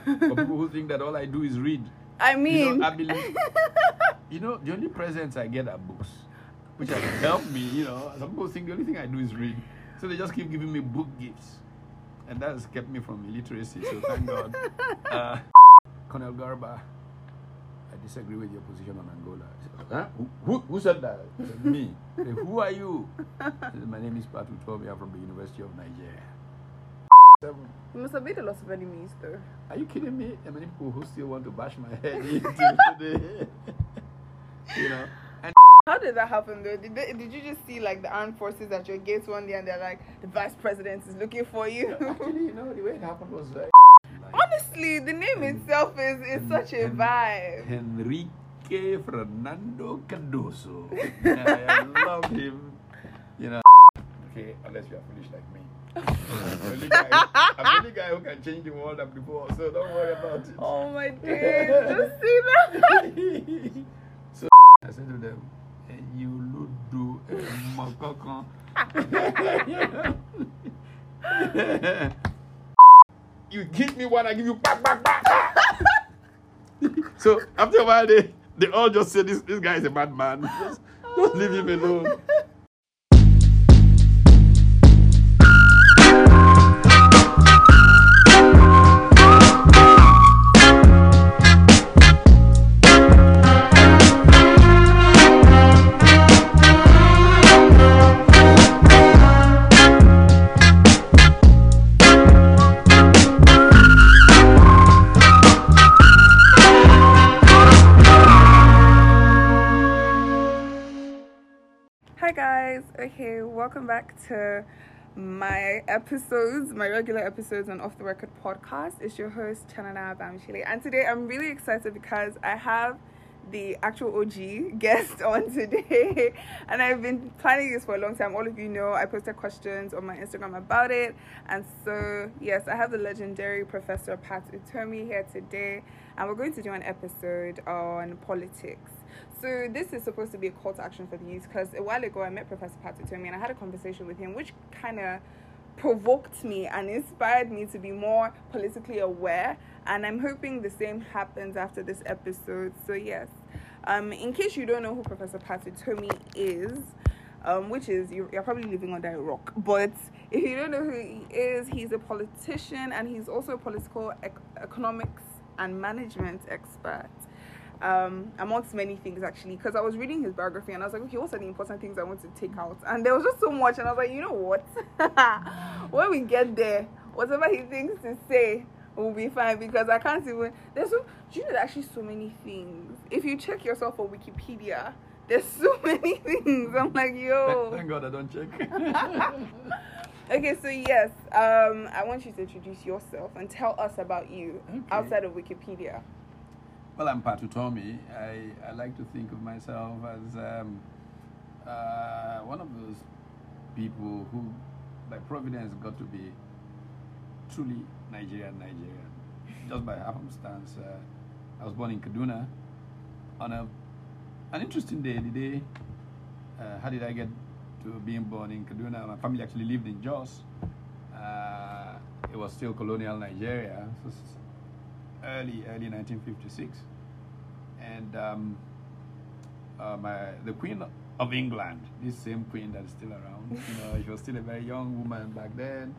Angola for people who think that all I do is read. I You mean, know, I believe. you know, the only presents I get are books, which have helped me. You know, some people think the only thing I do is read, so they just keep giving me book gifts, and that has kept me from illiteracy. So thank God. Uh, Colonel Garba, I disagree with your position on Angola. Said, huh? Who, who, who said that? Said, me. Said, who are you? Said, My name is Pat Utomi. I'm from the University of Nigeria. Seven. you must have made a lot of enemies though. Are you kidding me? There are many people who still want to bash my head in till today. you know, and How did that happen though? Did, they, did you just see like the armed forces at your gates one day and they're like, the vice president is looking for you? actually, you know, the way it happened was like Honestly, the name itself is, is such a vibe. Enrique Fernando Cardoso. I love him. You know. Okay, unless you are foolish like me. I'm the only guy, I'm the guy who can change the world I'm before, so don't worry about it. Oh my days, just see that. so I said to them, "Eh, you ludo makakan. you give me one, I give you back, back, back. so after a while, they, they all just say this this guy is a bad man. Just, just leave him alone. Guys. Okay, welcome back to my episodes, my regular episodes on Off the Record podcast. It's your host Chanana Bamshile, and today I'm really excited because I have the actual OG guest on today, and I've been planning this for a long time. All of you know I posted questions on my Instagram about it, and so yes, I have the legendary Professor Pat Utomi here today, and we're going to do an episode on politics. So this is supposed to be a call to action for the youth because a while ago I met Professor Patrick Utomi and I had a conversation with him which kind of provoked me and inspired me to be more politically aware and I'm hoping the same happens after this episode. So yes, um, in case you don't know who Professor Patrick Utomi is, um, which is you're, you're probably living under a rock. But if you don't know who he is, he's a politician and he's also a political ec- economics and management expert um, amongst many things actually because I was reading his biography and I was like, okay, what are the important things I want to take out? And there was just so much, and I was like, you know what? when we get there, whatever he thinks to say will be fine because I can't even. There's so do you know there are actually so many things. If you check yourself on Wikipedia, there's so many things. I'm like, yo. Thank God I don't check. Okay, so yes, um, I want you to introduce yourself and tell us about you Okay. outside of Wikipedia. Well, I'm Pat Utomi. I, I like to think of myself as um, uh, one of those people who, by providence, got to be truly Nigerian Nigerian. Just by happenstance, uh, I was born in Kaduna on a, an interesting day. The day, uh, how did I get to being born in Kaduna? My family actually lived in Jos. Uh, it was still colonial Nigeria. So early early 1956 and um, uh, my the queen of england this same queen that is still around you know she was still a very young woman back then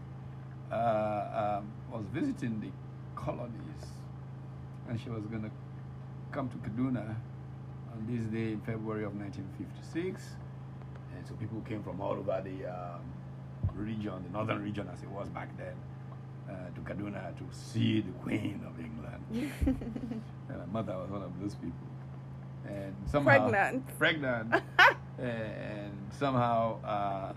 uh, um, was visiting the colonies. And she was going to come to kaduna on this day in february of 1956 and so people came from all over the um, region the northern region as it was back then uh, to Kaduna to see the Queen of England. and my mother was one of those people. And somehow Pregnant. pregnant, and somehow, uh,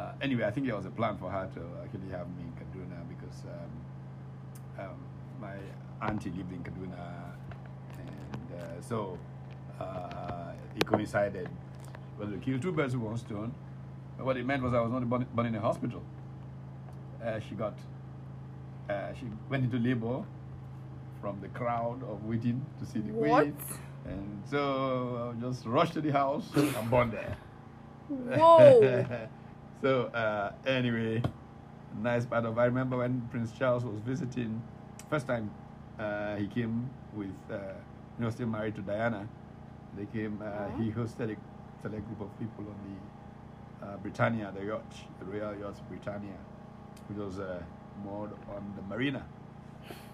uh, anyway, I think there was a plan for her to actually have me in Kaduna because um, um, my auntie lived in Kaduna, and uh, so uh, it coincided. Well, we killed two birds with one stone. But what it meant was I was not born, born in a hospital. Uh, she got, uh, she went into labor from the crowd of waiting to see the What? queen. And so I just rushed to the house and born there. Whoa. so uh, anyway, nice part of I remember when Prince Charles was visiting first time uh, he came with, uh, you know, still married to Diana. They came. Uh, Oh. He hosted a select group of people on the uh, Britannia, the yacht, the Royal Yacht Britannia, which was uh, moored on the marina.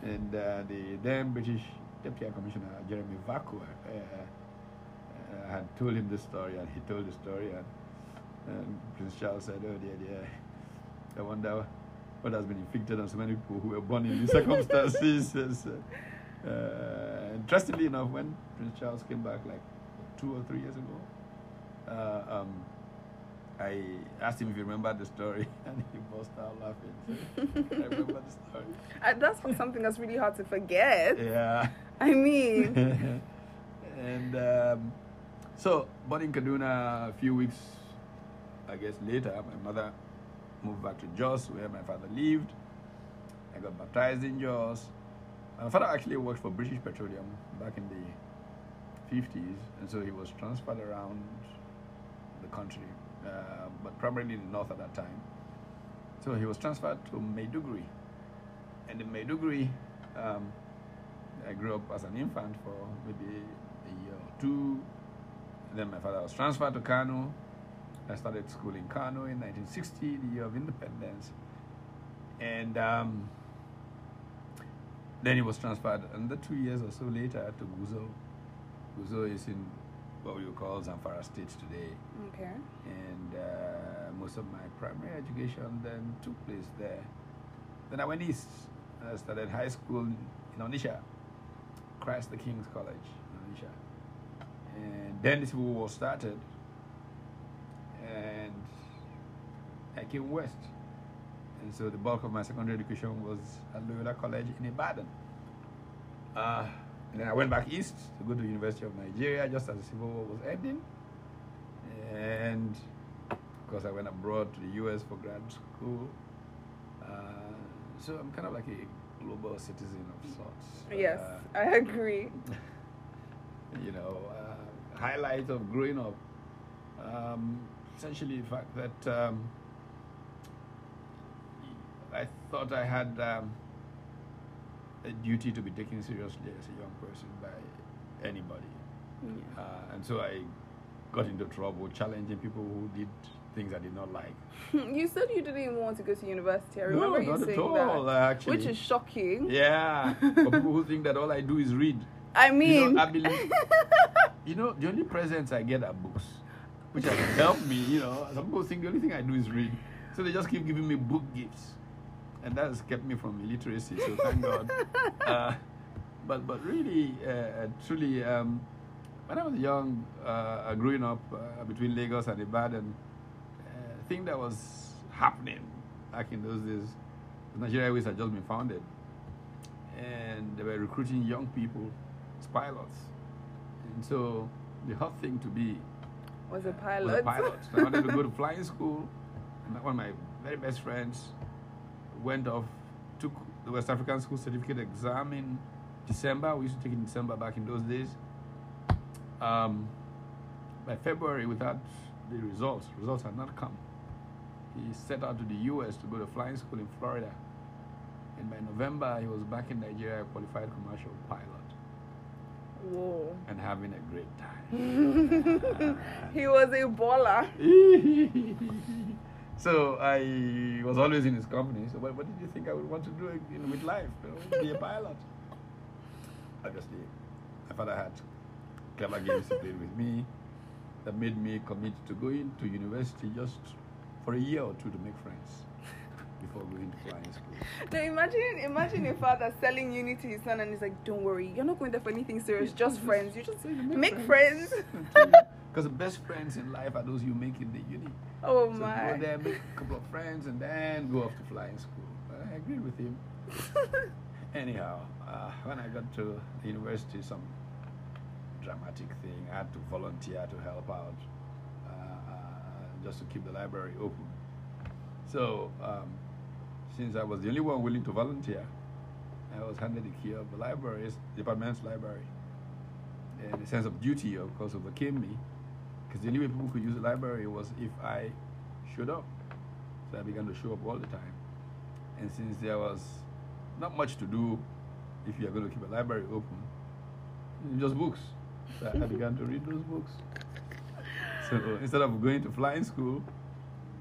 And uh, the then British Deputy Commissioner Jeremy Vaco uh, uh, had told him this story, and he told the story, and, and Prince Charles said, "Oh dear, dear, I wonder what has been inflicted on so many people who were born in these circumstances." Uh, uh, interestingly enough, when Prince Charles came back, like two or three years ago, uh, um, I asked him if he remembered the story, and he burst out laughing. So, I remember the story. Uh, that's something that's really hard to forget. Yeah. I mean, and um, so, born in Kaduna, a few weeks, I guess, later, my mother moved back to Jos, where my father lived. I got baptized in Jos. My father actually worked for British Petroleum back in the 50s, and so he was transferred around the country, uh, but primarily in the north at that time. So he was transferred to Maiduguri. And in Maiduguri, um, I grew up as an infant for maybe a year or two. then my father was transferred to Kano. I started school in Kano in 1960, the year of independence. And um, then he was transferred another two years or so later to Gusau. Gusau is in what we would call Zamfara State today. okay. And uh, most of my primary education then took place there. Then I went east. I started high school in Onitsha, Christ the King's College in Onitsha. And then the Civil War started. And I came west. And so the bulk of my secondary education was at Loyola College in Ibadan. Uh, and then I went back east to go to the University of Nigeria just as the Civil War was ending. And of course, I went abroad to the US for grad school. Uh, so I'm kind of like a global citizen of sorts. Yes, Uh, I agree. you know, uh, highlight of growing up. Um, essentially, the fact that um, I thought I had um, a duty to be taken seriously as a young person by anybody. Yeah. Uh, and so I got into trouble challenging people who did things I did not like. you said you didn't even want to go to university. I remember no, you saying all, that, actually. which is shocking. yeah, for people who think that all I do is read. I You mean, know, I believe, you know, the only presents I get are books, which have helped me. You know, some people think the only thing I do is read, so they just keep giving me book gifts, and that has kept me from illiteracy. So thank God. Uh, but but really, uh, truly, um, when I was young, uh, growing up uh, between Lagos and Ibadan, uh, thing that was happening back in those days, Nigeria Airways had just been founded, and they were recruiting young people as pilots. And so the hot thing to be was a was pilot. a pilot. So I wanted to go to flying school, and one of my very best friends went off, took the West African School Certificate exam in December. We used to take it in December back in those days. Um, by February, without the results, results had not come. He set out to the U.S. to go to flying school in Florida, and by November he was back in Nigeria, a qualified commercial pilot, Whoa. and having a great time. he was a baller. so I was always in his company. So what, what did you think I would want to do in, with life? You know, be a pilot. Obviously, my father had clever games he played with me that made me commit to going to university just for a year or two to make friends before going to flying school. Now imagine, imagine your father selling uni to his son, and he's like, "Don't worry, you're not going there for anything serious. Just friends. You just make friends." Because the best friends in life are those you make in the uni. Oh So my. go there, make a couple of friends, and then go off to flying school. I agreed with him. Anyhow, uh, when I got to the university, some dramatic thing, I had to volunteer to help out, uh, uh, just to keep the library open. So, um, since I was the only one willing to volunteer, I was handed the key of the library's department's library. And the sense of duty, of course, overcame me, because the only way people could use the library was if I showed up. So I began to show up all the time. And since there was not much to do if you are going to keep a library open, just books. So I began to read those books. So instead of going to flying school,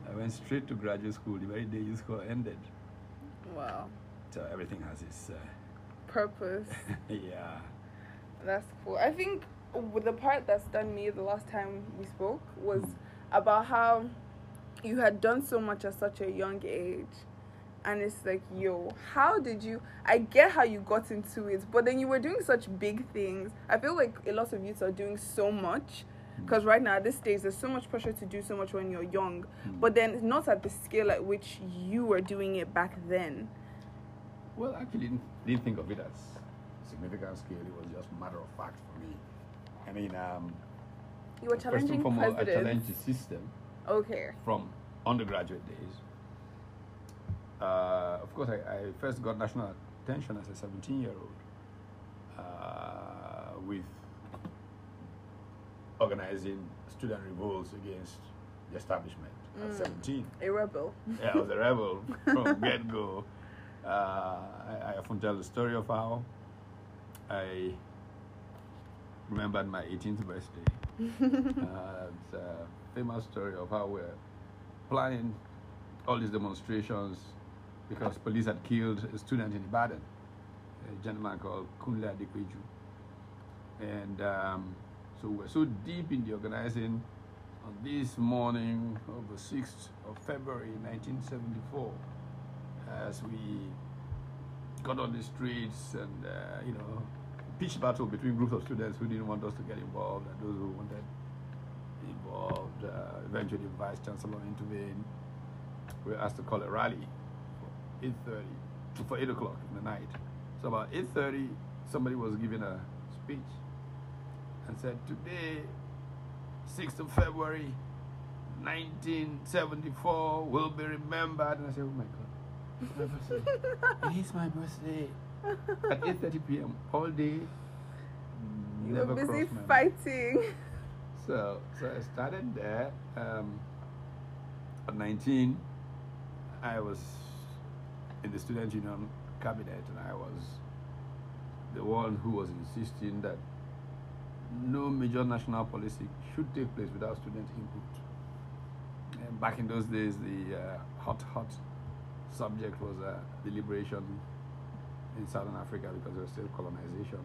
I went straight to graduate school the very day youth school ended. Wow. So everything has its, uh, Purpose. yeah. That's cool. I think the part that stunned me the last time we spoke was about how you had done so much at such a young age. And it's like, yo, how did you? I get how you got into it, but then you were doing such big things. I feel like a lot of youths are doing so much because right now at this stage there's so much pressure to do so much when you're young, Mm. but then not at the scale at which you were doing it back then. Well, actually didn't, didn't think of it as significant scale. It was just matter of fact for me. I mean, um, You were first and challenging foremost, I challenged the system Okay. from undergraduate days. Uh, of course, I, I first got national attention as a 17 year old uh, with organizing student revolts against the establishment at Mm. 17. A rebel. Yeah, I was a rebel from get go. Uh, I, I often tell the story of how I remembered my 18th birthday. uh, it's a famous story of how we're planning all these demonstrations because police had killed a student in Ibadan, a gentleman called Kunle Adepeju. And um, so we're so deep in the organizing on this morning of the 6th of February 1974 as we got on the streets and, uh, you know, pitched battle between groups of students who didn't want us to get involved and those who wanted involved. Uh, eventually, the vice chancellor intervened. We were asked to call a rally for 8:30 for 8 o'clock in the night. So about 8:30, somebody was giving a speech and said, "Today, 6th of February, 1974, will be remembered." And I said, "Oh my God, it's my birthday! it is my birthday!" At 8:30 p.m. all day. You were busy mind. fighting. So, so I started there. Um, at 19, I was in the student union cabinet, and I was the one who was insisting that no major national policy should take place without student input. And back in those days, the uh, hot, hot subject was uh, the liberation in Southern Africa because there was still colonization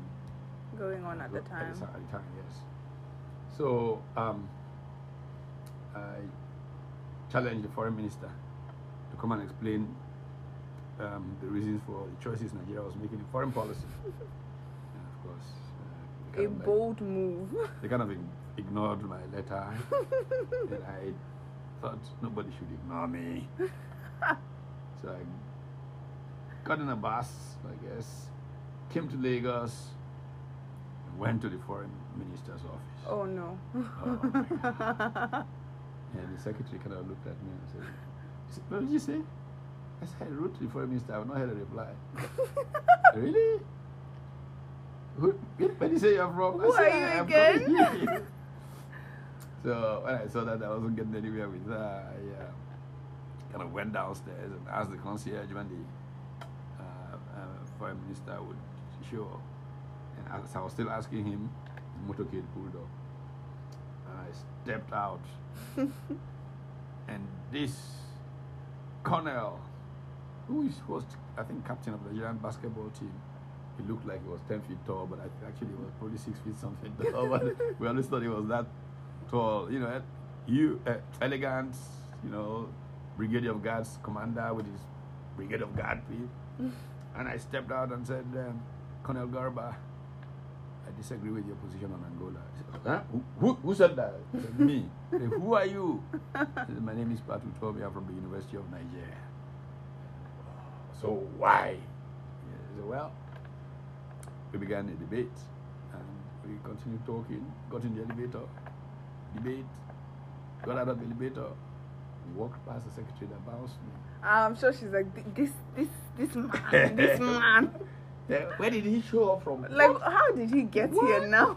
Going on at the time. at the time, yes. So um, I challenged the foreign minister to come and explain um, the reasons for the choices Nigeria was making in foreign policy. and of course, uh, A of like- bold move. they kind of ignored my letter, and I thought nobody should ignore me. so I got in a bus, I guess, came to Lagos, and went to the foreign minister's office. Oh no. Oh, And the secretary kind of looked at me and said, said, What did you say? I said, I wrote to the foreign minister, I've not had a reply. really? Who, where did you say you're from? I Who said, are you "I am again?" so when I saw that I wasn't getting anywhere with that, I uh, kind of went downstairs and asked the concierge when the foreign minister would show up. And as I was still asking him, the motorcade pulled up. And I stepped out. and this Colonel, who is, was, I think, captain of the Nigerian basketball team, he looked like he was 10 feet tall, but I actually he was probably 6 feet something tall. but we always thought he was that tall. You know, you, uh, elegant, you know, Brigade of Guards commander with his Brigade of Guard people. And I stepped out and said, um, Colonel Garba, I disagree with your position on Angola. Said, huh? who, who, who said that? Said, Me. Said, who are you? Said, My name is Pat Utomi. I'm from the University of Nigeria. So why? Said, well, we began a debate and we continued talking, got in the elevator, debate, got out of the elevator, walked past the secretary that bounced me. I'm sure she's like this, this, this man, this man. Where did he show up from? Like, how did he get here now?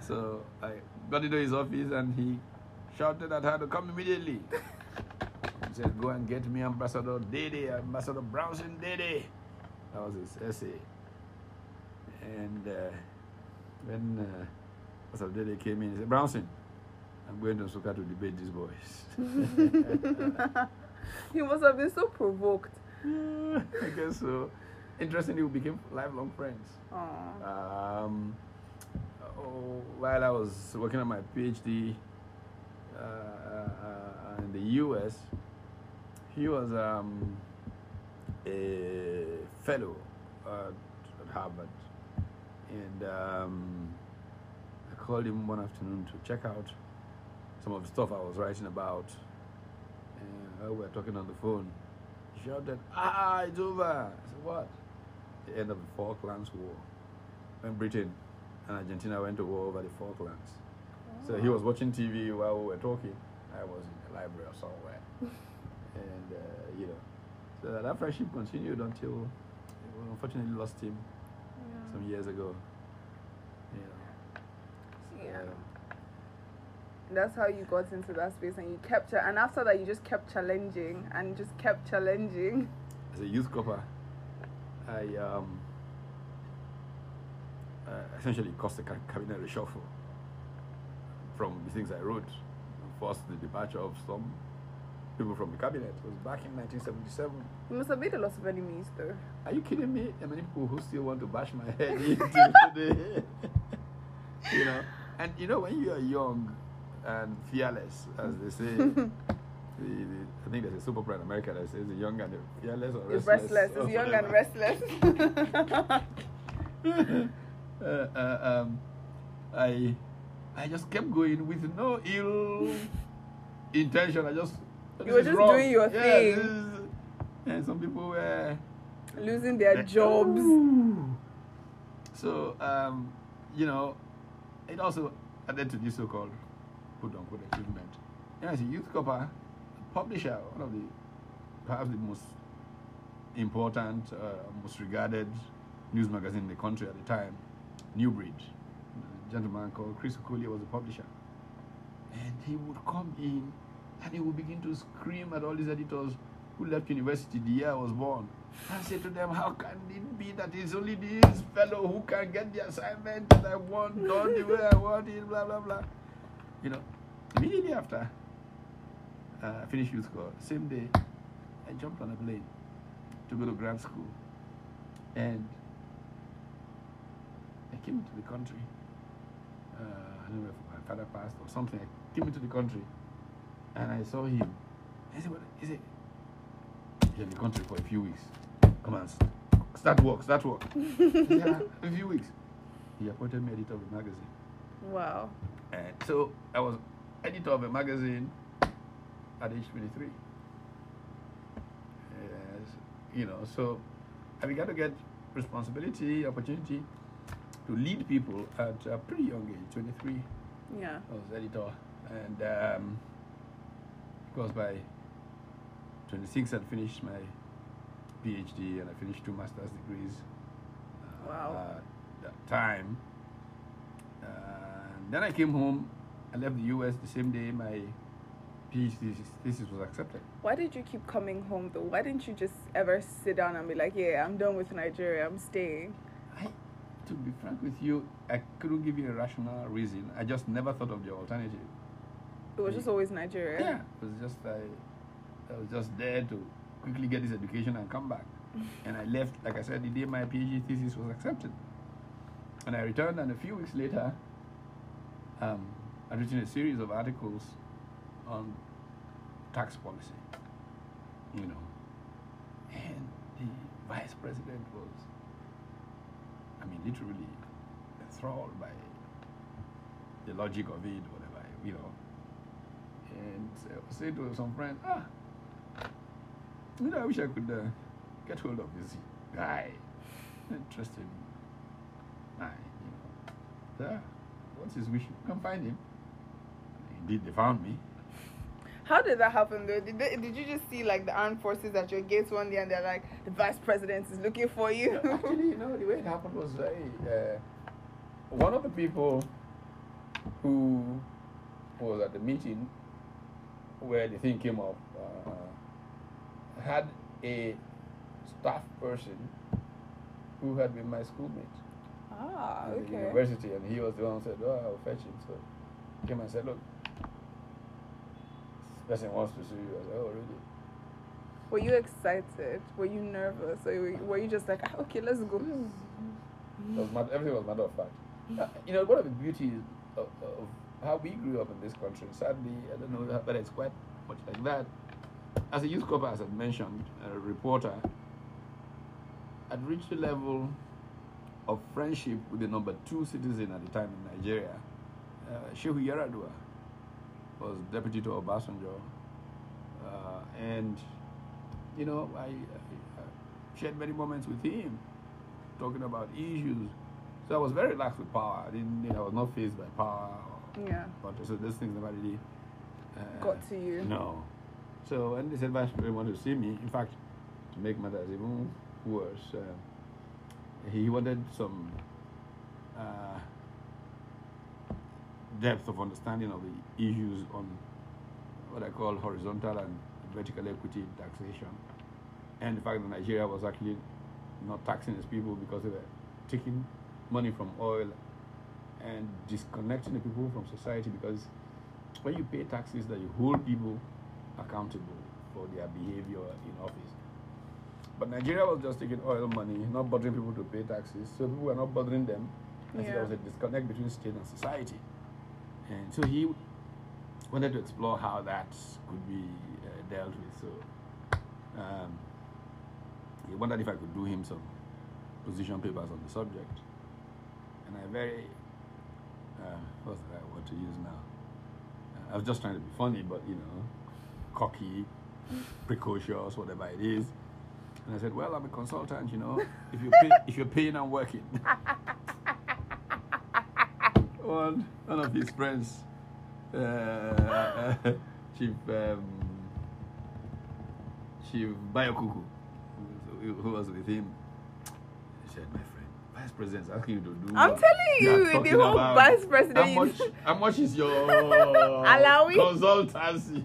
So I got into his office and he shouted at her to come immediately. He said, Go and get me Ambassador Dede, Ambassador Brownson Dede. That was his essay. And uh, when uh, Pastor Dede came in, he said, Brownson, I'm going to Nsukka to debate these boys. he must have been so provoked. I guess so. Interestingly, we became lifelong friends. Um, oh, while I was working on my PhD uh, uh, in the US, he was um, a fellow at, at Harvard. And um, I called him one afternoon to check out some of the stuff I was writing about. We were talking on the phone, he shouted, Ah, it's over. I said, What? The end of the Falklands War. When Britain and Argentina went to war over the Falklands. So he was watching TV while we were talking. I was in the library or somewhere. and, uh, you know, so that friendship continued until we unfortunately lost him Yeah. some years ago. You know. Yeah. So, That's how you got into that space and you kept it. And after that, you just kept challenging and just kept challenging. as a youth corper, I um, uh, essentially caused a ca- cabinet reshuffle from the things I wrote. Forced the departure of some people from the cabinet. It was back in 1977. You must have made a lot of enemies, though. Are you kidding me? There are many people who still want to bash my head in till today. you know, and you know when you are young and fearless, as they say. the, the, I think there's a super brand in America that says the young and the fearless or It's restless. restless. It's young and restless. uh, uh, um, I I just kept going with no ill intention. I just You were just wrong. doing your Yeah, thing. is- and some people were Losing their jobs. Ooh. So um, you know, it also added to this so-called quote-unquote achievement. You know, as a youth corper, a publisher, one of the perhaps the most important, uh, most regarded news magazine in the country at the time, New Breed. A gentleman called Chris Okolie was the publisher. And he would come in and he would begin to scream at all these editors who left university the year I was born. And say to them, How can it be that it's only this fellow who can get the assignment that I want done the way I want it, blah, blah, blah. You know, immediately after uh, I finished youth corps, same day, I jumped on a plane to go to grad school. And I came into the country. Uh, I don't know if my father passed or something. I came into the country and I saw him. I said, What is it? He's in the country for a few weeks. Come on, start work, start work. "Yeah, a few weeks. He appointed me editor of the magazine. Wow. And so I was editor of a magazine at age 23. Yes, you know, so I began to get responsibility, opportunity to lead people at a pretty young age, 23. Yeah. I was editor, and um, of course by 26 I'd finished my PhD and I finished two master's degrees. uh, Wow. At that time, and then I came home. I left the US the same day my PhD thesis- was accepted. Why did you keep coming home though? Why didn't you just ever sit down and be like, yeah, I'm done with Nigeria, I'm staying? I, to be frank with you, I couldn't give you a rational reason. I just never thought of the alternative. It was just always Nigeria. Yeah, it was just I, I was just there to quickly get this education and come back. And I left, like I said, the day my PhD thesis was accepted. And I returned, and a few weeks later, um, I'd written a series of articles on tax policy. You know, and the vice president was, I mean, literally enthralled by the logic of it, whatever, you know. And I was to some friend, ah, you know, I wish I could uh, get hold of this guy. Interesting guy, you know. Yeah, what's his wish? Come find him. Indeed, they found me. How did that happen though? Did, they, did you just see like the armed forces at your gates one day and they're like, the vice president is looking for you? Actually, you know, the way it happened was very. Uh, one of the people who was at the meeting where the thing came up uh, had a staff person who had been my schoolmate. Ah, in the university, and he was the one who said, "Oh, I'll fetch him." So he came and said, "Look, this person wants to see you." I said, "Oh, really?" Were you excited? Were you nervous? Or were you- just like, "Ah, okay, let's go? It was matter, everything was matter of fact. Uh, you know, one of the beauties of, of how we grew up in this country, sadly, I don't know whether it's quite much like that. As a youth corps, as I mentioned, a reporter, I'd reached a level of friendship with the number two citizen at the time in Nigeria, uh, Shehu Yaradua, was deputy to Obasanjo. Uh, and, you know, I, I, I shared many moments with him talking about issues. So I was very lax with power. I didn't, you know, I was not faced by power. Or, Yeah. but so those things never really uh, Got to you. No. So when they said Vice President wanted to see me, in fact, to make matters even worse, uh, he wanted some uh, depth of understanding of the issues on what I call horizontal and vertical equity taxation, and the fact that Nigeria was actually not taxing its people because they were taking money from oil and disconnecting the people from society because when you pay taxes that you hold people accountable for their behavior in office. But Nigeria was just taking oil money, not bothering people to pay taxes. So people were not bothering them. And so Yeah. there was a disconnect between state and society. And so he wanted to explore how that could be uh, dealt with. So um, he wondered if I could do him some position papers on the subject. And I very, uh, what's the right word to use now? Uh, I was just trying to be funny, but you know, cocky, precocious, whatever it is. And I said, "Well, I'm a consultant. You know, if you pay, if you're paying, I'm working." one one of his friends, uh, Chief um, Chief Bayo Kuku, who, who was with him, he said, "My friend, Vice President's asking you to do." I'm what telling you the whole. Vice President How much? How much is your consultancy?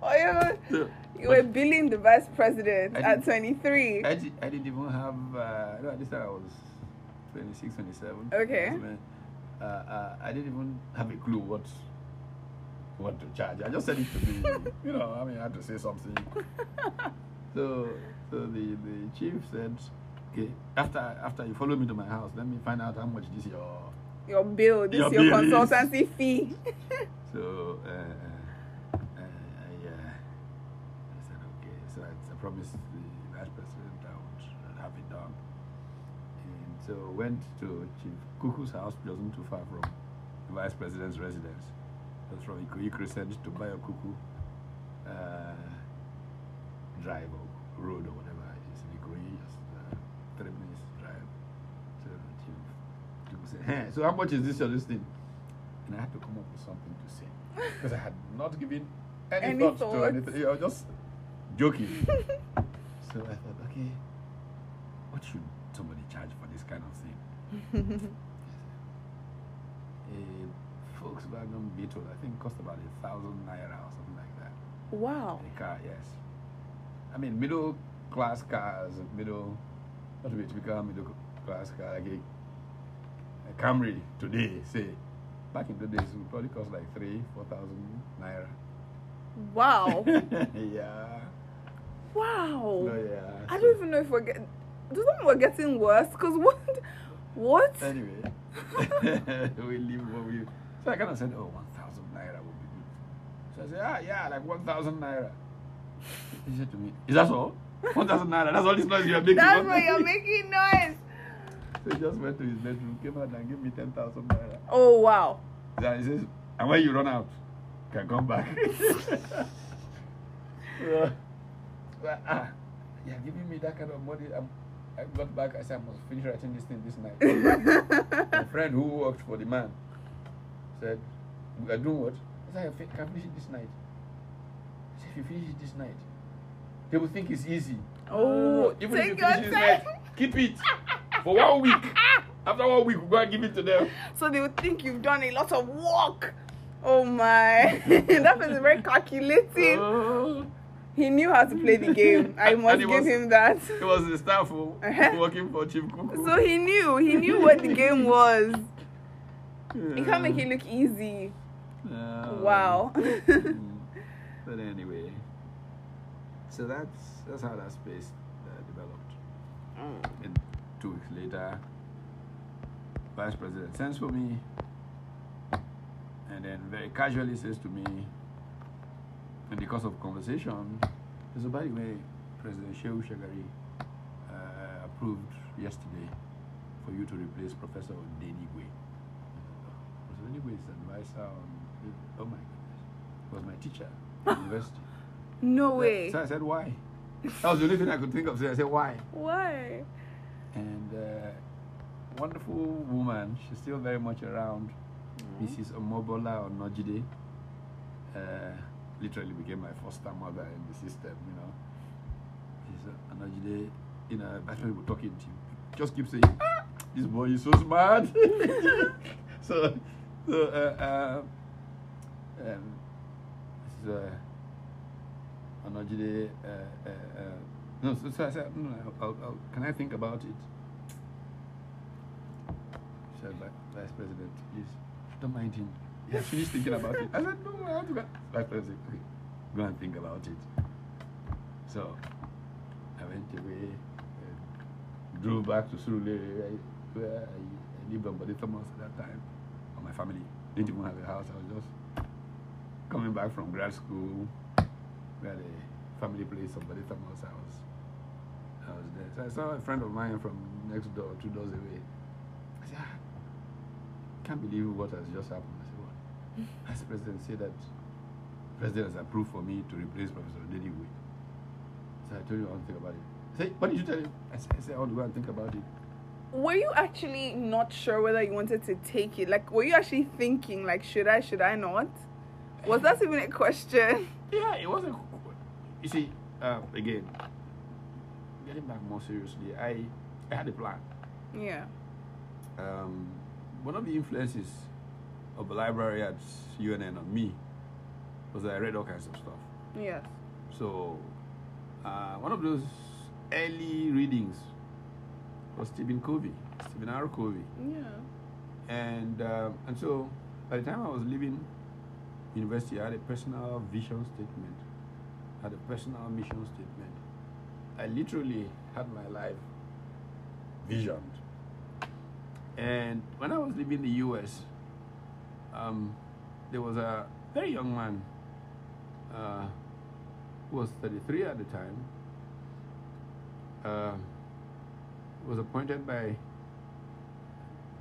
Oh, yeah. So, You were billing the vice president at 23. I, did, I didn't even have, uh, no, at this time I was 26, 27. Okay. Uh, uh, I didn't even have a clue what what to charge. I just said it to be, you know, I mean, I had to say something. so so the, the chief said, okay, after after you follow me to my house, let me find out how much this your. Your bill, this Your your, bill is- consultancy fee. So uh, I, uh, I said, okay. So I, I promised the vice president I would have it done. And so went to Chief Kuku's house, which wasn't too far from the vice president's residence. It was from Ikoyi Crescent to Bayo Kuku uh, Drive or road or whatever it is in Ikoyi, just uh, three minutes drive. So Chief Kuku said, hey, so how much is this or this thing? And I had to come up with something to say because I had not given any, Any thought to anything. Just joking. so I thought, okay, what should somebody charge for this kind of thing? A Volkswagen Beetle, I think, cost about a thousand naira or something like that. wow. A car, yes. I mean, middle class cars, middle, not to be a typical middle class car, like a, a Camry today, say, back in the days, it would probably cost like three, four thousand naira. Wow. yeah. Wow. No, yeah. I don't even know if we're getting. Does that mean we're getting worse? Because what? What? Anyway, we leave what we. So I kind of said, oh, 1,000 naira would be good. So I said, ah, yeah, like 1,000 naira. He said to me, is that all? 1,000 naira, that's all this noise you're making. That's why you're making noise. So he just went to his bedroom, came out and gave me 10,000 naira. Oh, wow. Then he says, and when you run out, you can come back. so, but, ah, yeah, giving me that kind of money. I'm, I got back, I said, I must finish writing this thing this night. My friend who worked for the man said, We are doing what? I said, I can finish it this night. I said, If you finish it this night, they will think it's easy. Oh, even if you finish your it night, keep it for one week. After one week, we'll go and give it to them. So they would think you've done a lot of work. Oh my. that was very calculating. Oh. He knew how to play the game. I must give was- him that. He was the staff who Uh-huh. working for Chief Kuku. So he knew. He knew what the game was. yeah. He can't make it look easy. No. Wow. Mm. but anyway, so that's that's how that space uh, developed. And two weeks later, Vice President sends for me, and then very casually says to me, in the course of conversation, said, by the way, President Shehu Shagari uh, approved yesterday for you to replace Professor Denigwe. Professor Denigwe is advisor on, oh my goodness, was my teacher at university. No way. So I said, why? That was the only thing I could think of. So I said, why? Why? And uh, wonderful woman, she's still very much around. Mrs. Omobola Onojide uh, literally became my foster mother in the system, you know. Mrs. Onojide, you know, that's we were talking to you. Just keep saying, ah, this boy is so smart. so, so uh, uh, um, Mrs. Uh, Onojide, uh, uh, uh, no, so, so I said, no, I'll, I'll, can I think about it? She said, "Vi- Vice President, please, don't mind him. He has finished thinking about it. I said, no, I have to go. Vice President, okay, go and think about it. So, I went away, uh, drove back to Surulere, where I, I lived on Bode Thomas at that time, or my family didn't even have a house. I was just coming back from grad school, had a family place on Bode Thomas. I was, I was there. So I saw a friend of mine from next door, two doors away. I said, ah, can't believe what has just happened. I said, what? Vice President said that President has approved for me to replace Professor Denigwe. So I told you I want to think about it. Say, what did you tell him? I said, I said, I want to go and think about it. Were you actually not sure whether you wanted to take it? Like, were you actually thinking, like, should I, should I not? Was that even a question? Yeah, it wasn't. You see, uh, again, getting back more seriously, I, I had a plan. Yeah. um, one of the influences of the library at UNN on me was that I read all kinds of stuff. Yes. So, uh, one of those early readings was Stephen Covey, Stephen R. Covey, Yeah. and uh, and so by the time I was leaving university, I had a personal vision statement, had a personal mission statement. I literally had my life visioned. And when I was leaving the US, um, there was a very young man uh, who was 33 at the time, uh, was appointed by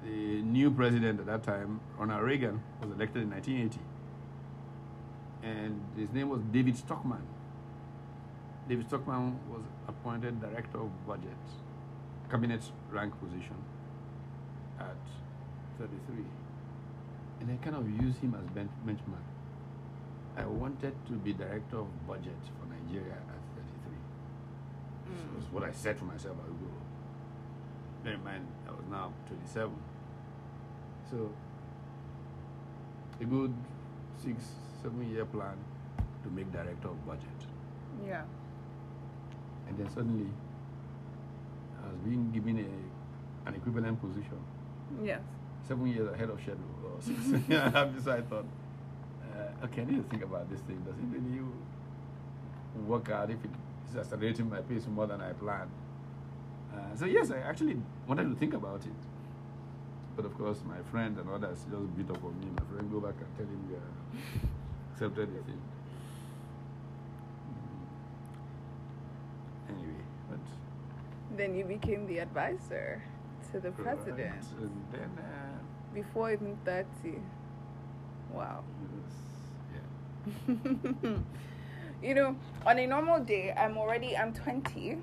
the new president at that time, Ronald Reagan, was elected in 1980. And his name was David Stockman. David Stockman was appointed director of budget, cabinet rank position at 33. And I kind of used him as bench- benchmark. I wanted to be director of budget for Nigeria at 33. This Mm. was what I said to myself I would go. Bear in mind, I was now 27. So, a good six, seven year plan to make director of budget. Yeah. And then suddenly, I was being given a, an equivalent position, Yes. Seven years ahead of schedule. Or six and a half. so I thought, uh, okay, I need to think about this thing. Does it really work out if it is accelerating my pace more than I planned? Uh, so yes, I actually wanted to think about it. But of course, my friend and others just beat up on me. My friend go back and tell him we uh, accepted the thing. Anyway, but Then you became the advisor to the president Right. And then, uh, before even 30. Wow. was- yeah. you know, on a normal day, I'm already, I'm 20,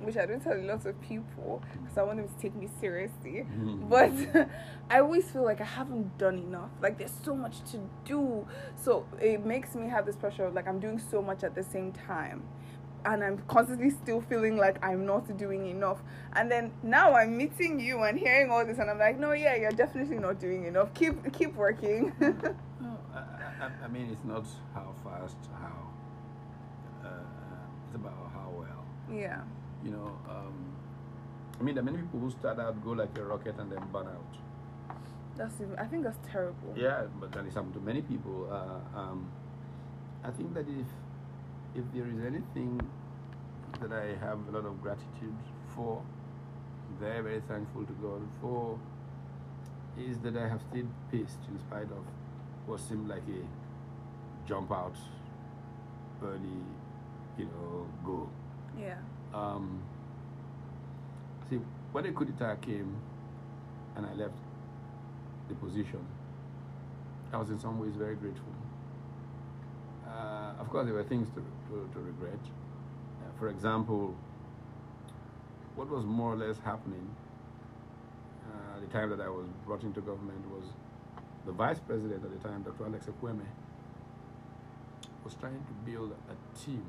which I don't tell a lot of people because I want them to take me seriously. But I always feel like I haven't done enough. Like there's so much to do. So it makes me have this pressure of like I'm doing so much at the same time. And I'm constantly still feeling like I'm not doing enough. And then now I'm meeting you and hearing all this, and I'm like, no, yeah, you're definitely not doing enough. Keep keep working. No, I, I, I mean, it's not how fast, how uh, it's about how well. Yeah. You know, um, I mean, there are many people who start out, go like a rocket, and then burn out. That's even, I think that's terrible. Yeah, but that is happened to many people. Uh, um, I think that if if there is anything that I have a lot of gratitude for, very very thankful to God for, is that I have stayed paced in spite of what seemed like a jump out early, you know, go. Yeah. Um, see, when the coup d'etat came and I left the position, I was in some ways very grateful. Uh, of course, there were things to, to, to regret. Uh, for example, what was more or less happening uh, at the time that I was brought into government was the vice president at the time, Dr. Alex Ekwueme, was trying to build a team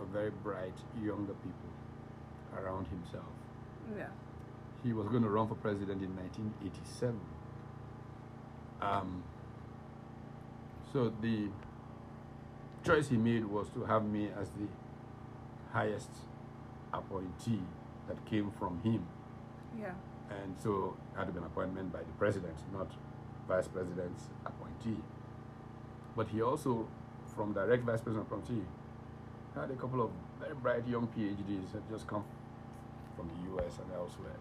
of very bright younger people around himself. Yeah. He was going to run for president in 1987. Um, so the choice he made was to have me as the highest appointee that came from him. Yeah. And so it had to be an appointment by the president, not vice president's appointee. But he also, from direct vice president appointee, had a couple of very bright young PhDs that just come from the US and elsewhere.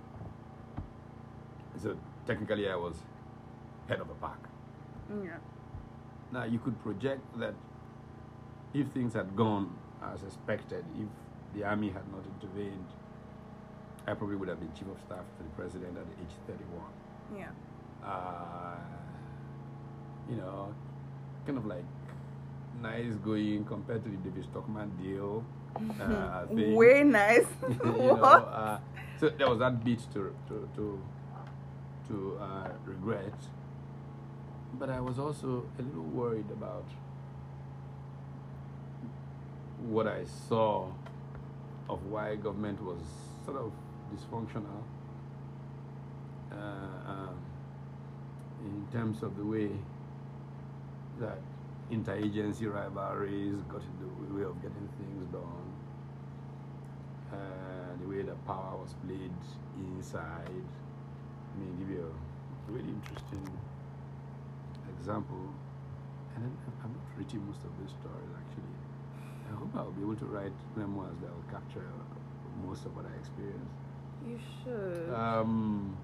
So technically, I was head of the pack. Yeah. Now, you could project that if things had gone as expected, if the army had not intervened, I probably would have been chief of staff to the president at the age 31. Yeah. Uh, you know, kind of like nice going compared to the David Stockman deal. Uh, thing. Way nice. you know, what? uh, so there was that bit to to to, to uh, regret, but I was also a little worried about what I saw of why government was sort of dysfunctional uh, um, in terms of the way that interagency rivalries got in the way of getting things done, uh, the way that power was played inside. I mean, give you a really interesting example. And I'm not writing most of these stories actually. I hope I'll be able to write memoirs that will capture most of what I experienced. You should. Um,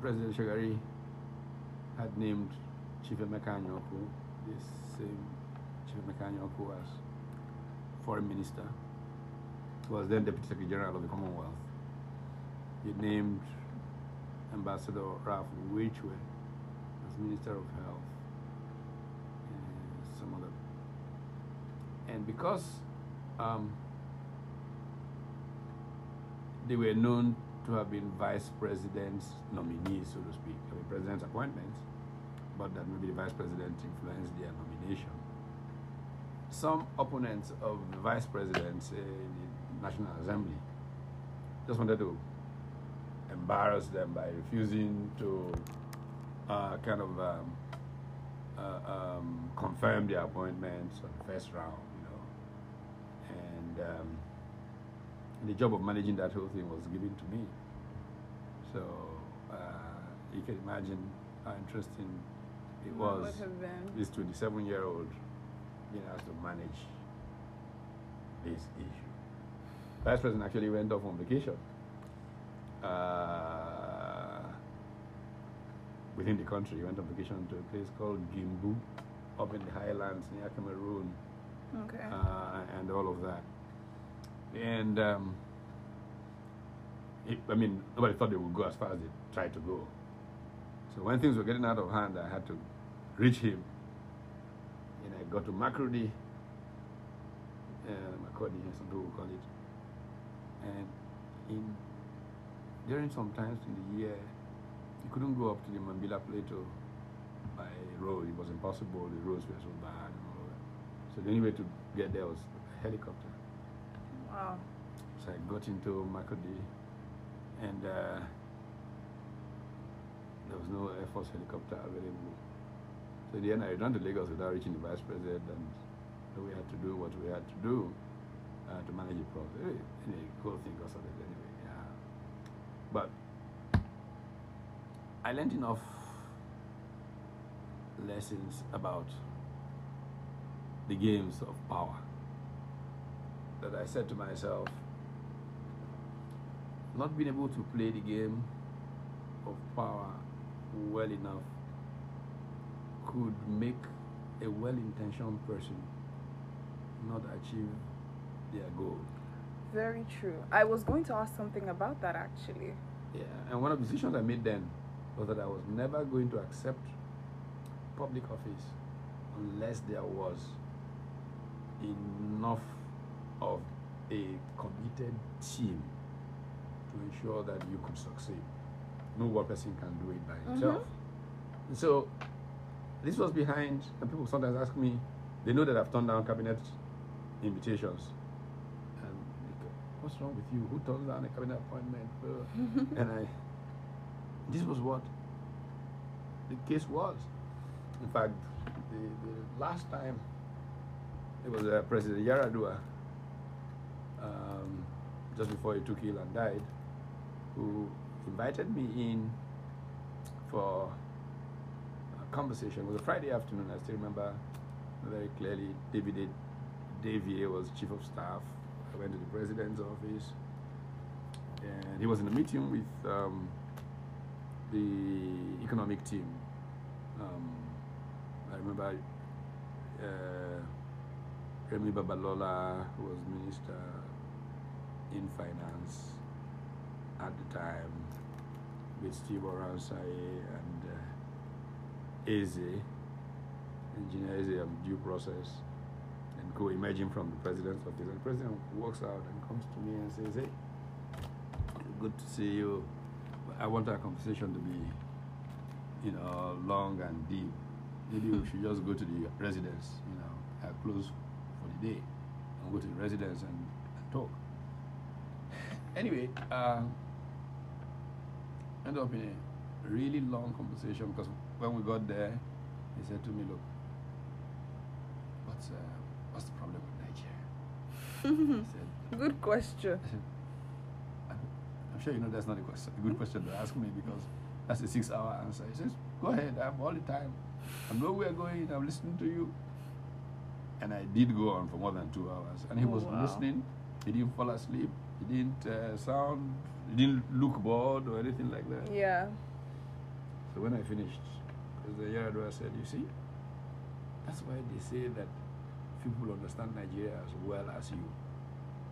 President Shagari had named Chief Emeka Anyaoku, this same Chief Emeka Anyaoku as Foreign Minister, who was then Deputy Secretary General of the Commonwealth. He named Ambassador Ralph Uwechue as Minister of Health and some other. And because um, they were known to have been vice president's nominees, so to speak. I mean, president's appointments, but that maybe the vice president influenced their nomination. Some opponents of the vice president uh, in the National Assembly just wanted to embarrass them by refusing to uh, kind of um, uh, um, confirm their appointments on the first round. And um, the job of managing that whole thing was given to me. So uh, you can imagine how interesting it What was. This 27 year old being asked to manage this issue. Vice President actually went off on vacation uh, within the country. He went on vacation to a place called Gembu up in the highlands near Cameroon Okay. uh, and all of that. And um, it, I mean, nobody thought they would go as far as they tried to go. So when things were getting out of hand, I had to reach him. And I got to Makurdi, uh, Makodi, as some people call it. And in during some times in the year, you couldn't go up to the Mambila Plateau by road. It was impossible. The roads were so bad and all of that. So the only way to get there was a helicopter. Wow. So I got into Makodi and uh, there was no Air Force helicopter available. So in the end, I returned to Lagos without reaching the vice president and we had to do what we had to do uh, to manage the process. Anyway, cool thing got sorted anyway. Yeah. But I learned enough lessons about the games of power that I said to myself, not being able to play the game of power well enough could make a well-intentioned person not achieve their goal. Very true. I was going to ask something about that actually. Yeah, and one of the decisions I made then was that I was never going to accept public office unless there was enough of a committed team to ensure that you could succeed. No one person can do it by himself. And so this was behind, and people sometimes ask me, they know that I've turned down cabinet invitations. And they go, what's wrong with you? Who turns down a cabinet appointment? And I, this was what the case was. In fact, the, the last time it was uh, President Yaradua, um, just before he took ill and died, who invited me in for a conversation. It was a Friday afternoon, I still remember very clearly. David Davier was chief of staff. I went to the president's office, and he was in a meeting with um, the economic team. Um, I remember uh, Remi Babalola, who was minister in finance at the time, with Steve Oronsaye and uh, Eze, engineer Eze of due process, and go emerging from the president's office. And the president walks out and comes to me and says, Hey, good to see you. I want our conversation to be, you know, long and deep. Maybe we should just go to the residence, you know, I close for the day, and go to the residence and, and talk. Anyway, uh, ended up in a really long conversation because when we got there, he said to me, "Look, what's uh, what's the problem with Nigeria?" Said, Good question. I said, I'm, I'm sure you know that's not a, question, a good question to ask me because that's a six-hour answer. He says, "Go ahead, I have all the time. I know where we're going. I'm listening to you." And I did go on for more than two hours, and he Oh, was wow. listening. He didn't fall asleep. He didn't uh, sound. He didn't look bored or anything like that. Yeah. So when I finished, President Yaradua said, "You see, that's why they say that people understand Nigeria as well as you.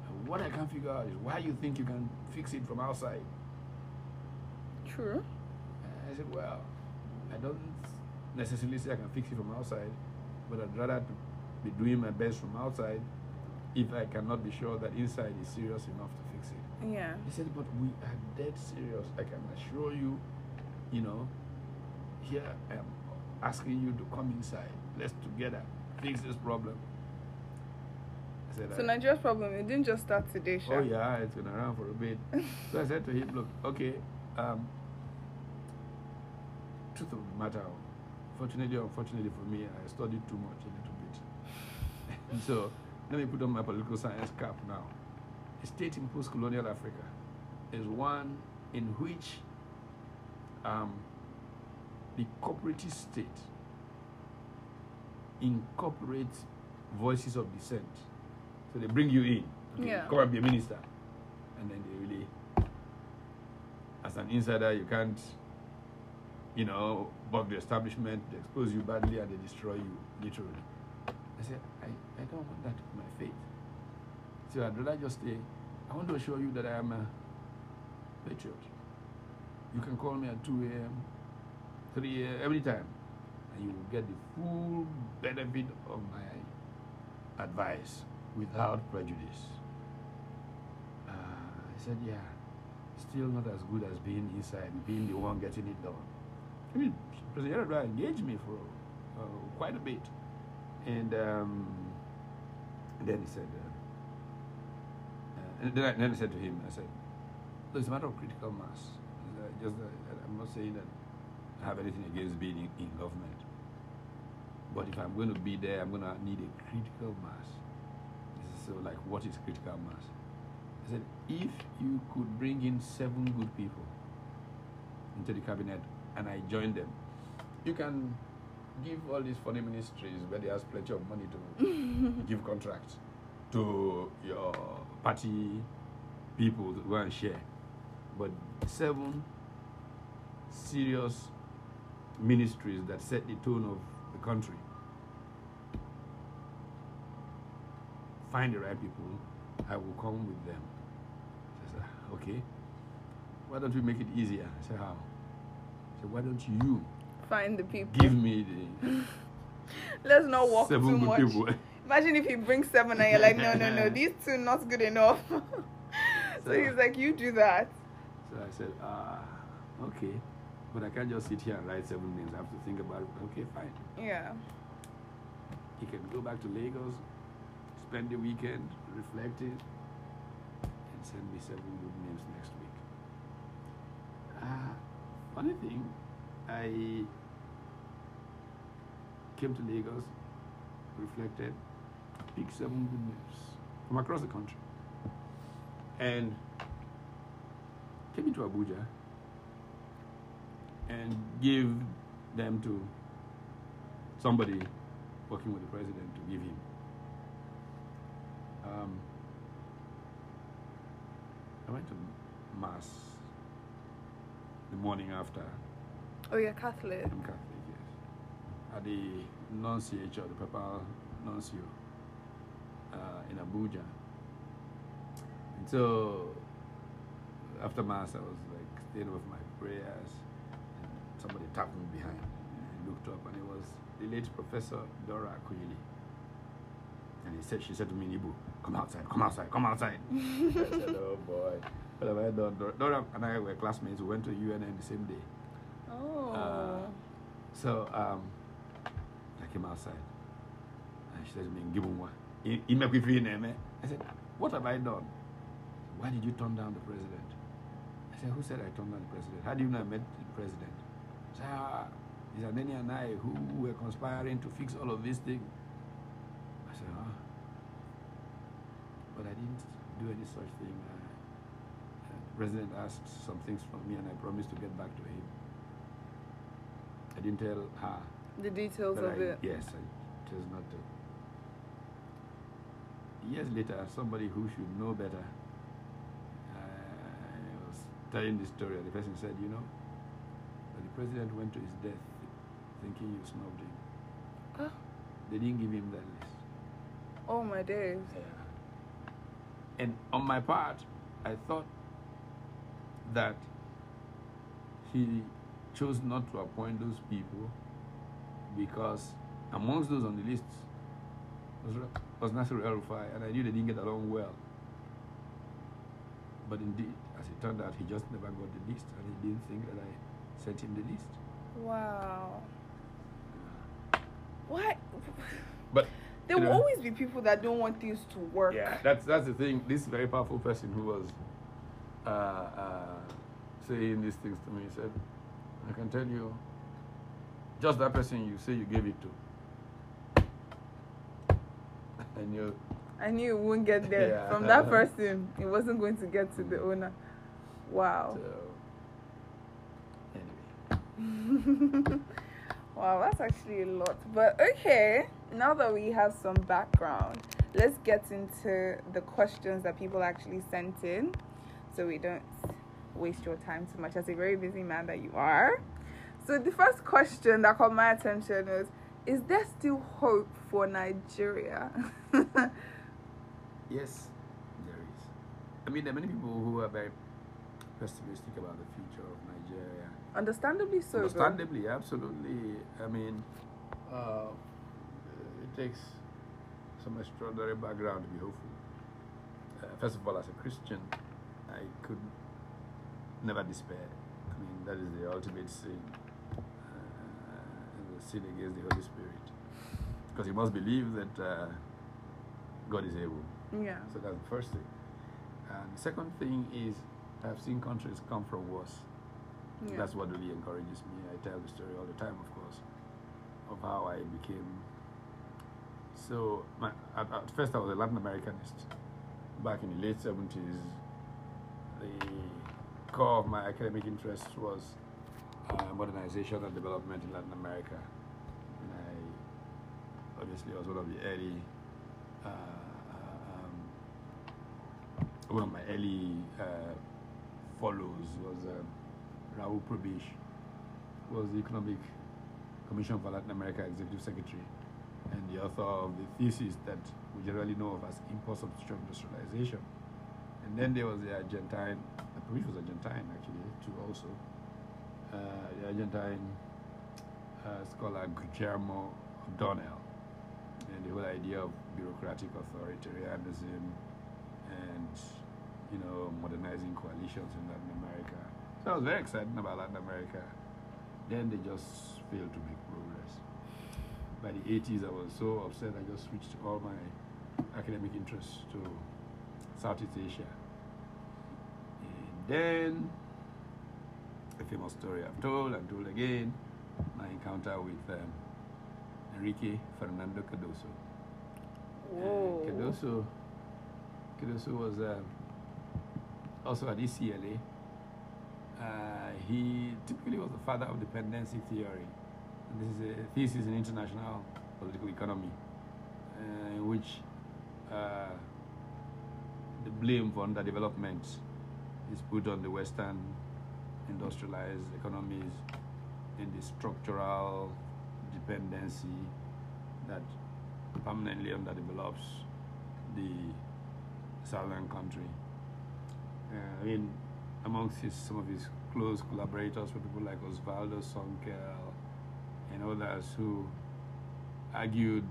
And what I can't figure out is why you think you can fix it from outside." True. And I said, "Well, I don't necessarily say I can fix it from outside, but I'd rather be doing my best from outside if I cannot be sure that inside is serious enough to fix it." Yeah. He said, but we are dead serious. I can assure you, you know, here I am asking you to come inside. Let's together fix this problem. I said, So "I- Nigeria's problem, it didn't just start today, Sha. Oh yeah, it's been around for a bit. so I said to him, look, okay, um, truth of the matter, fortunately or unfortunately for me, I studied too much a little bit. and so let me put on my political science cap now. A state in post-colonial Africa is one in which um, the cooperative state incorporates voices of dissent. So they bring you in. Okay, Yeah. Come and be a minister. And then they really, as an insider, you can't, you know, bug the establishment, they expose you badly and they destroy you, literally. I said, I, I don't want that to be my fate. So I'd rather just say, I want to assure you that I am a patriot. You can call me at 2 a.m., 3 a.m., every time, and you will get the full benefit of my advice without prejudice. Uh, I said, yeah, still not as good as being inside, being the one getting it done. I mean, President Yaradua engaged me for uh, quite a bit. And um, then he said, uh, uh, and then I, then I said to him, I said, it's a matter of critical mass. Uh, just, uh, I'm not saying that I have anything against being in, in government. But if I'm going to be there, I'm going to need a critical mass. So, like, what is critical mass? I said, if you could bring in seven good people into the cabinet and I join them, you can give all these foreign ministries where they have plenty of money to give contracts to your party people to go and share. But seven serious ministries that set the tone of the country. Find the right people, I will come with them. I said, ah, okay. Why don't we make it easier? I said, how? I said, why don't you Find the people. give me the Let's not walk seven too much. people? Imagine if he brings seven and you're like, no, no, no, these two not good enough. so So- he's like, you do that. So I said, ah, okay. But I can't just sit here and write seven names. I have to think about it. Okay, fine. Yeah. He can go back to Lagos, spend the weekend, reflect it, and send me seven good names next week. Ah, funny thing, I came to Lagos, reflected, picked seven good names from across the country, and came into Abuja and gave them to somebody working with the president to give him. Um, I went to mass the morning after. Oh, you're Catholic. I'm Catholic. At the nunciature, the papal nuncio uh, in Abuja. And so after mass, I was like staying with my prayers, and somebody tapped me behind. And I looked up, and it was the late Professor Dora Akunyili. And he said, she said to me in Igbo, come outside, come outside, come outside. I said, oh boy, what have I done? Dora- Dora and I were classmates. We went to UNN the same day. Oh. Uh, So um, came outside. And she him one. I said, What have I done? Why did you turn down the president? I said, Who said I turned down the president? How do you know I met the president? She said, ah, Aneni and I who were conspiring to fix all of these things. I said, Huh? But I didn't do any such thing. Uh, uh, the president asked some things from me and I promised to get back to him. I didn't tell her. The details But of I, it. Yes, I chose not to. Years later, somebody who should know better uh, was telling this story, and the person said, You know, the president went to his death thinking you snubbed him. Ah. They didn't give him that list. Oh, my days. And on my part, I thought that he chose not to appoint those people because amongst those on the list was, was Nasir El Rufai, and I knew they didn't get along well. But indeed, as it turned out, he just never got the list, and he didn't think that I sent him the list. Wow. Why? But There will know, always be people that don't want things to work. Yeah, that's that's the thing. This very powerful person who was uh, uh, saying these things to me said, "I can tell you, just that person you say you gave it to, and you I knew it wouldn't get there. Yeah. From that person, it wasn't going to get to the owner. Wow. so anyway, wow, that's actually a lot. But okay, now that we have some background, let's get into the questions that people actually sent in so we don't waste your time too much as a very busy man that you are. So, the first question that caught my attention was Is there still hope for Nigeria? yes, there is. I mean, there are many people who are very pessimistic about the future of Nigeria. Understandably so. though. Understandably, absolutely. I mean, uh, it takes some extraordinary background to be hopeful. Uh, first of all, as a Christian, I could never despair. I mean, that is the ultimate sin, the sin against the Holy Spirit. Because you must believe that uh, God is able. Yeah. So that's the first thing. And the second thing is, I've seen countries come from worse. yeah. That's what really encourages me. I tell the story all the time, of course, of how I became. So, my, at, at first, I was a Latin Americanist. Back in the late 70s, the core of my academic interest was uh, modernization and development in Latin America. And I obviously was one of the early, uh, um, one of my early uh, follows was um, Raul Prebisch, who was the Economic Commission for Latin America Executive Secretary and the author of the thesis that we generally know of as import substitution industrialization. And then there was the Argentine, which was Argentine actually, too also, the Argentine uh, scholar Guillermo O'Donnell, and the whole idea of bureaucratic authoritarianism and, you know, modernizing coalitions in Latin America. So I was very excited about Latin America. Then they just failed to make progress. By the 80s, I was so upset, I just switched all my academic interests to Southeast Asia. And then, a famous story I've told and told again, my encounter with um, Enrique Fernando Cardoso. Whoa. Uh, Cardoso, Cardoso was um, also at UCLA. Uh, he typically was the father of dependency theory. And this is a thesis in international political economy, uh, in which uh, the blame for underdevelopment is put on the Western industrialized economies in the structural dependency that permanently underdevelops the southern country. Uh, I mean, amongst his, some of his close collaborators were people like Osvaldo Sunkel and others who argued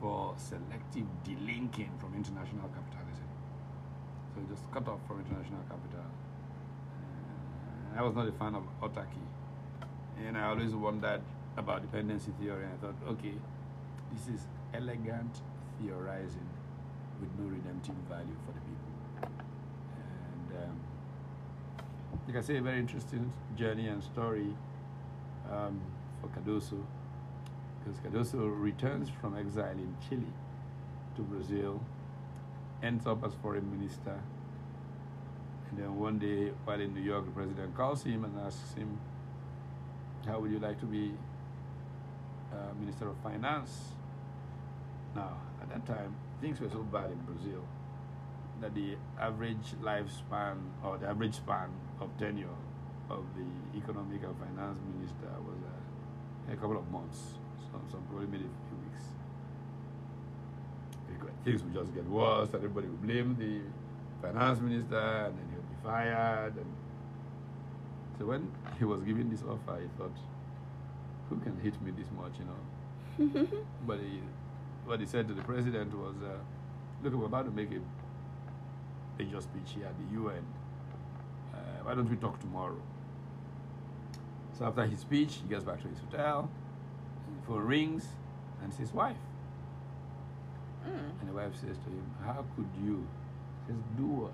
for selective delinking from international capitalism. So just cut off from international capital. I was not a fan of autarky. And I always wondered about dependency theory. And I thought, okay, this is elegant theorizing with no redemptive value for the people. And um, like I say, a very interesting journey and story um, for Cardoso because Cardoso returns from exile in Chile to Brazil, ends up as foreign minister, and then one day while in New York, the president calls him and asks him, "How would you like to be uh, minister of finance?" Now, at that time, things were so bad in Brazil that the average lifespan or the average span of tenure of the economic and finance minister was uh, a couple of months. Some, some probably maybe a few weeks. Because things would just get worse, and everybody would blame the finance minister, and then he'll be fired. And so when he was given this offer, he thought, "Who can hit me this much?" You know. but he, what he said to the president was, uh, "Look, we're about to make a major speech here at the UN. Uh, why don't we talk tomorrow?" So after his speech, he gets back to his hotel. The phone rings, and it's his wife. Mm. And the wife says to him, "How could you?" Says, "Do what?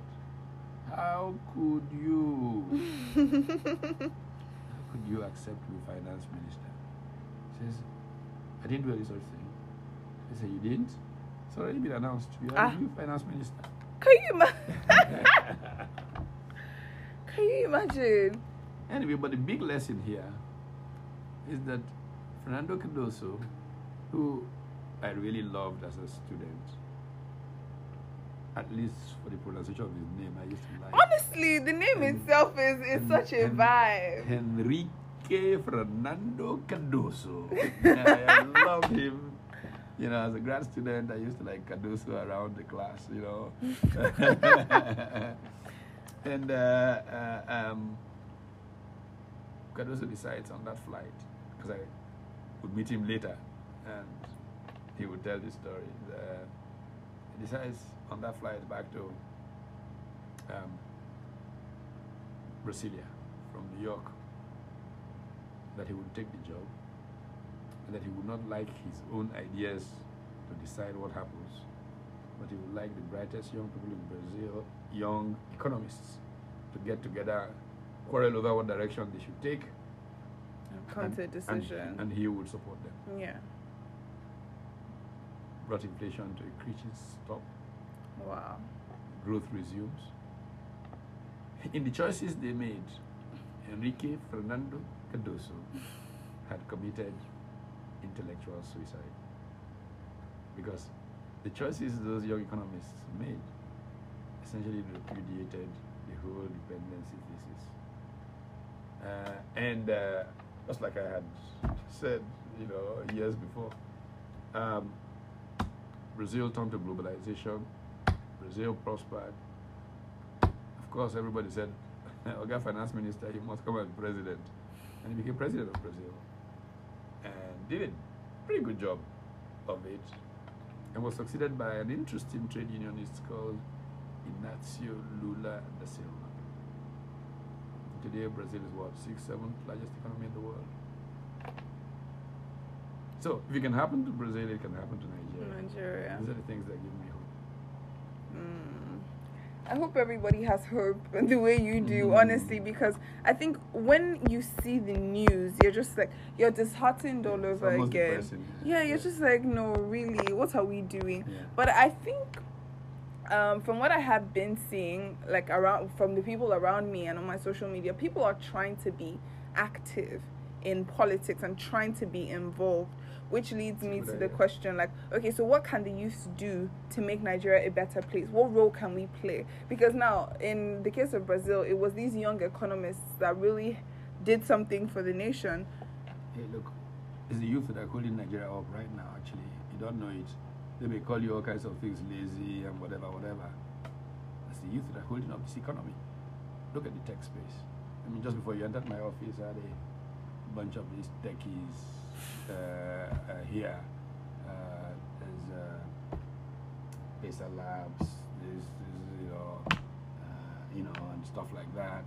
How could you? How could you accept me, finance minister?" He says, "I didn't do any such thing." He said, "You didn't? It's already been announced. You are Ah. the new finance minister." Can you imagine? Can you imagine? Anyway, but the big lesson here is that Fernando Cardoso, who I really loved as a student, at least for the pronunciation of his name, I used to like. Honestly, the name And- itself is, is and- such a vibe. Enrique Fernando Cardoso. I love him. You know, as a grad student, I used to like Cardoso around the class, you know. and uh, uh, um, Cardoso decides on that flight, because I would meet him later, and he would tell the story. Uh, he decides on that flight back to um, Brasilia from New York that he would take the job and that he would not like his own ideas to decide what happens, but he would like the brightest young people in Brazil, young economists, to get together, quarrel over what direction they should take, Come and, to a and- decision. and he would support them. yeah. Brought inflation to a screeching stop. Wow. growth resumes. In the choices they made, Enrique Fernando Cardoso had committed intellectual suicide because the choices those young economists made essentially repudiated the whole dependency thesis. Uh, and uh, just like I had said, you know, years before, um, Brazil turned to globalization. Brazil prospered. Of course, everybody said, Oga Finance Minister, he must come as president. And he became president of Brazil. And did a pretty good job of it. And was succeeded by an interesting trade unionist called Inácio Lula da Silva. Today, Brazil is what, sixth, seventh largest economy in the world. So, if it can happen to Brazil, it can happen to Nigeria. Nigeria. These are the things that give me hope. Mm. I hope everybody has hope the way you do, Mhm. honestly, because I think when you see the news, you're just like, you're disheartened all over again. depressing. Yeah, you're just like, no, really, what are we doing? Yeah. But I think um, from what I have been seeing, like around from the people around me and on my social media, people are trying to be active in politics and trying to be involved, which leads me to the question like, okay, so what can the youth do to make Nigeria a better place? What role can we play? Because now, in the case of Brazil, it was these young economists that really did something for the nation. Hey, look, it's the youth that are holding Nigeria up right now, actually. You don't know it. They may call you all kinds of things, lazy and whatever, whatever. It's the youth that are holding up this economy. Look at the tech space. I mean, just before you entered my office, I had a bunch of these techies here. Uh, there's uh, Pacer Labs, there's, there's you know, uh, you know, and stuff like that.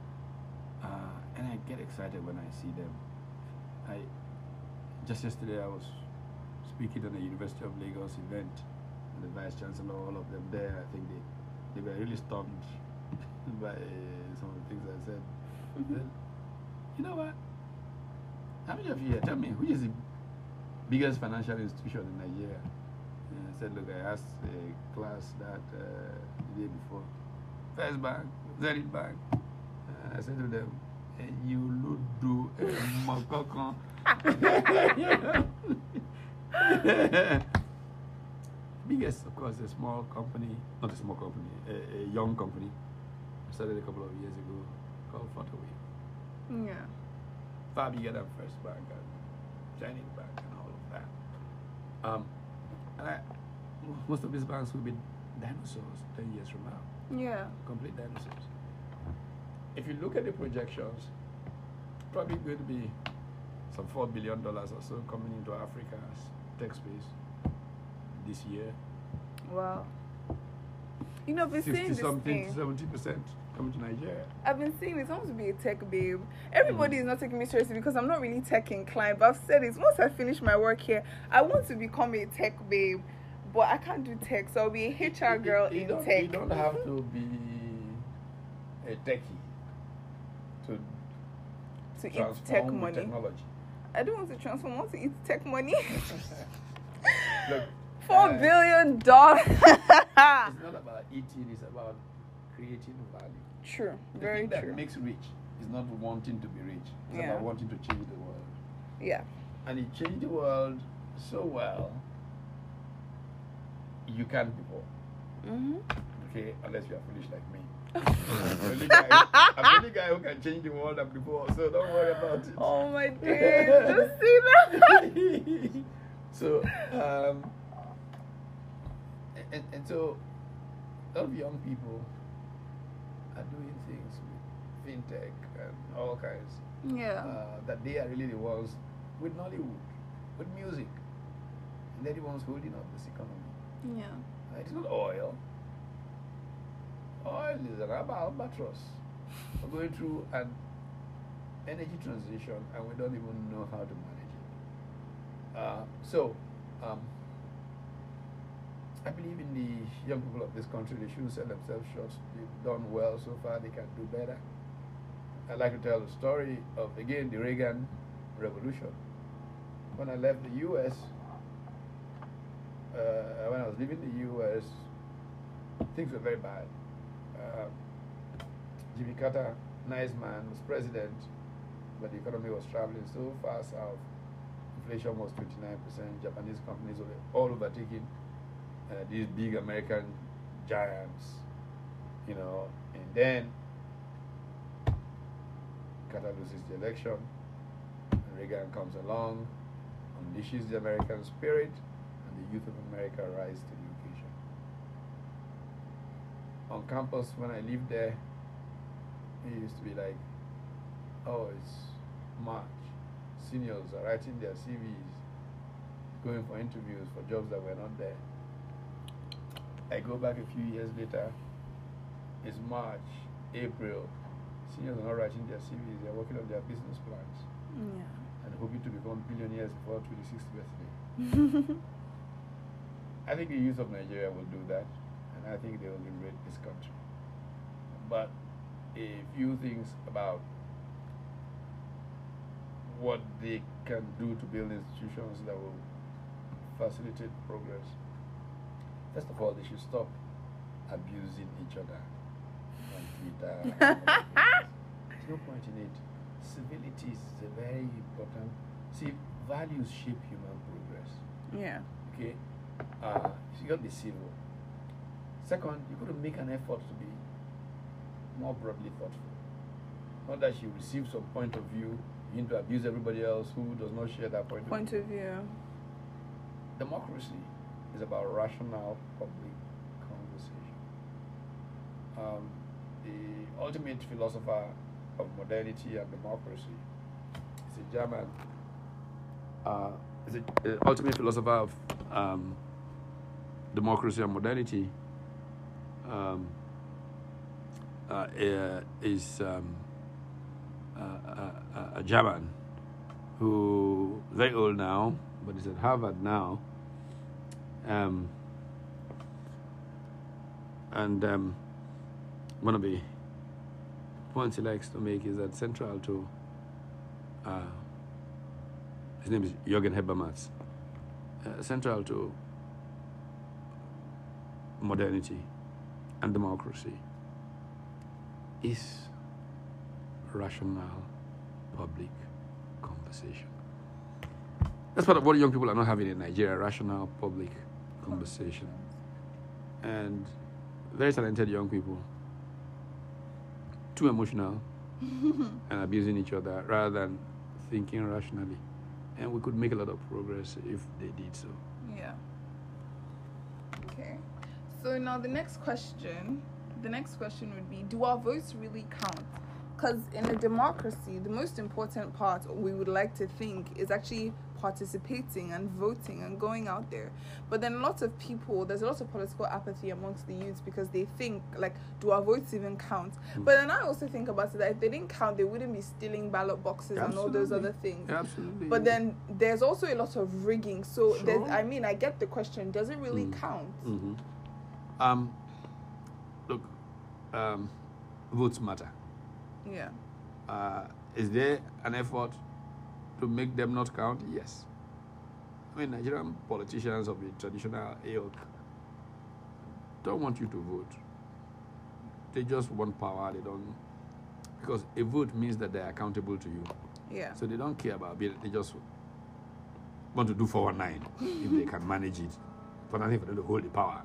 Uh, and I get excited when I see them. I just yesterday I was speaking at the University of Lagos event, and the vice chancellor, all of them there. I think they they were really stunned by some of the things I said. Then, you know what? How many of you here? Tell me, which is the biggest financial institution in Nigeria? And I said, look, I asked a class that uh, the day before. First Bank, Zenith Bank. And I said to them, "Eh, you look do a mokokon. Biggest, of course, a small company, not a small company, a, a young company. Started a couple of years ago called Flutterwave Yeah. Far get than First Bank and Chinese Bank and all of that. Um, and I, most of these banks will be dinosaurs 10 years from now, Yeah. complete dinosaurs. If you look at the projections, probably going to be some $4 billion or so coming into Africa's tech space this year. Wow. You know, 60 saying this something, thing. 70% to Nigeria. I've been saying this. I want to be a tech babe. Everybody is not taking me seriously because I'm not really tech inclined. But I've said this. Once I finish my work here, I want to become a tech babe. But I can't do tech, so I'll be a HR You- girl you in don't, tech. You don't have to be a techie to to eat tech money. technology. I don't want to transform. I want to eat tech money. Look, Four uh, billion dollars. It's not about eating; it's about creating value. True. The Very thing that true. makes rich is not wanting to be rich; it's Yeah. about wanting to change the world. yeah. And you change the world so well, you can't be poor. Mhm. Okay, unless you are foolish like me. I'm the only guy, I'm the only guy who can change the world and be poor, so don't worry about it. Oh my days. Just see that. so, um, and, and so, a lot of young people are doing things with fintech and all kinds yeah. uh, that they are really the ones with Nollywood, with music, and they're the ones holding up this economy. yeah. Uh, It's not oil. Oil is an albatross. We're going through an energy transition and we don't even know how to manage it. Uh, so, um, I believe in the young people of this country. They shouldn't sell themselves short. They've done well so far. They can do better. I like to tell the story of again the Reagan revolution. When I left the U.S., uh, when I was leaving the U.S., things were very bad. Uh, Jimmy Carter, nice man, was president, but the economy was traveling so far south. Inflation was 29%. Japanese companies were all overtaking uh, these big American giants, you know. And then Carter loses the election. Reagan comes along, unleashes the American spirit, and the youth of America rise to the occasion. On campus, when I lived there, it used to be like, oh, it's March. Seniors are writing their CVs, going for interviews for jobs that were not there. I go back a few years later, it's March, April. Seniors are not writing their CVs, they're working on their business plans Yeah. and hoping to become billionaires before 26th birthday. I think the youth of Nigeria will do that, and I think they will liberate this country. But a few things about what they can do to build institutions that will facilitate progress. First of all, they should stop abusing each other on Twitter. and all that. There's no point in it. Civility is a very important. See, values shape human progress. yeah. Okay, uh, so you got to be civil. Second, you got to make an effort to be more broadly thoughtful. Not that she receives some point of view, you need to abuse everybody else who does not share that point, Point of view. of view. view. Democracy is about rational public conversation. Um, the ultimate philosopher of modernity and democracy is a German. Uh, a, the ultimate philosopher of um, democracy and modernity. Um, uh, uh, is um, uh, a German who very old now, but he's at Harvard now. Um, and um, one of the points he likes to make is that central to uh, his name is Jürgen Habermas. Uh, central to modernity and democracy is rational public conversation. That's part of what young people are not having in Nigeria rational public conversation. And very talented young people, too emotional and abusing each other rather than thinking rationally. And we could make a lot of progress if they did so. Yeah. Okay. So now the next question, the next question would be, do our votes really count? Because in a democracy, the most important part we would like to think is actually participating and voting and going out there. But then lots of people, there's a lot of political apathy amongst the youth because they think like, do our votes even count? But then I also think about it that if they didn't count, they wouldn't be stealing ballot boxes and all those other things. Absolutely. But then there's also a lot of rigging. So Sure. I mean, I get the question: Does it really Mm. count? hmm Um, look, um, votes matter. Yeah. Uh, is there an effort to make them not count? Yes. I mean, Nigerian politicians of the traditional ilk don't want you to vote. They just want power. They don't, because a vote means that they're accountable to you. Yeah. So they don't care about being, they just want to do 419 if they can manage it. For nothing for them to hold the power.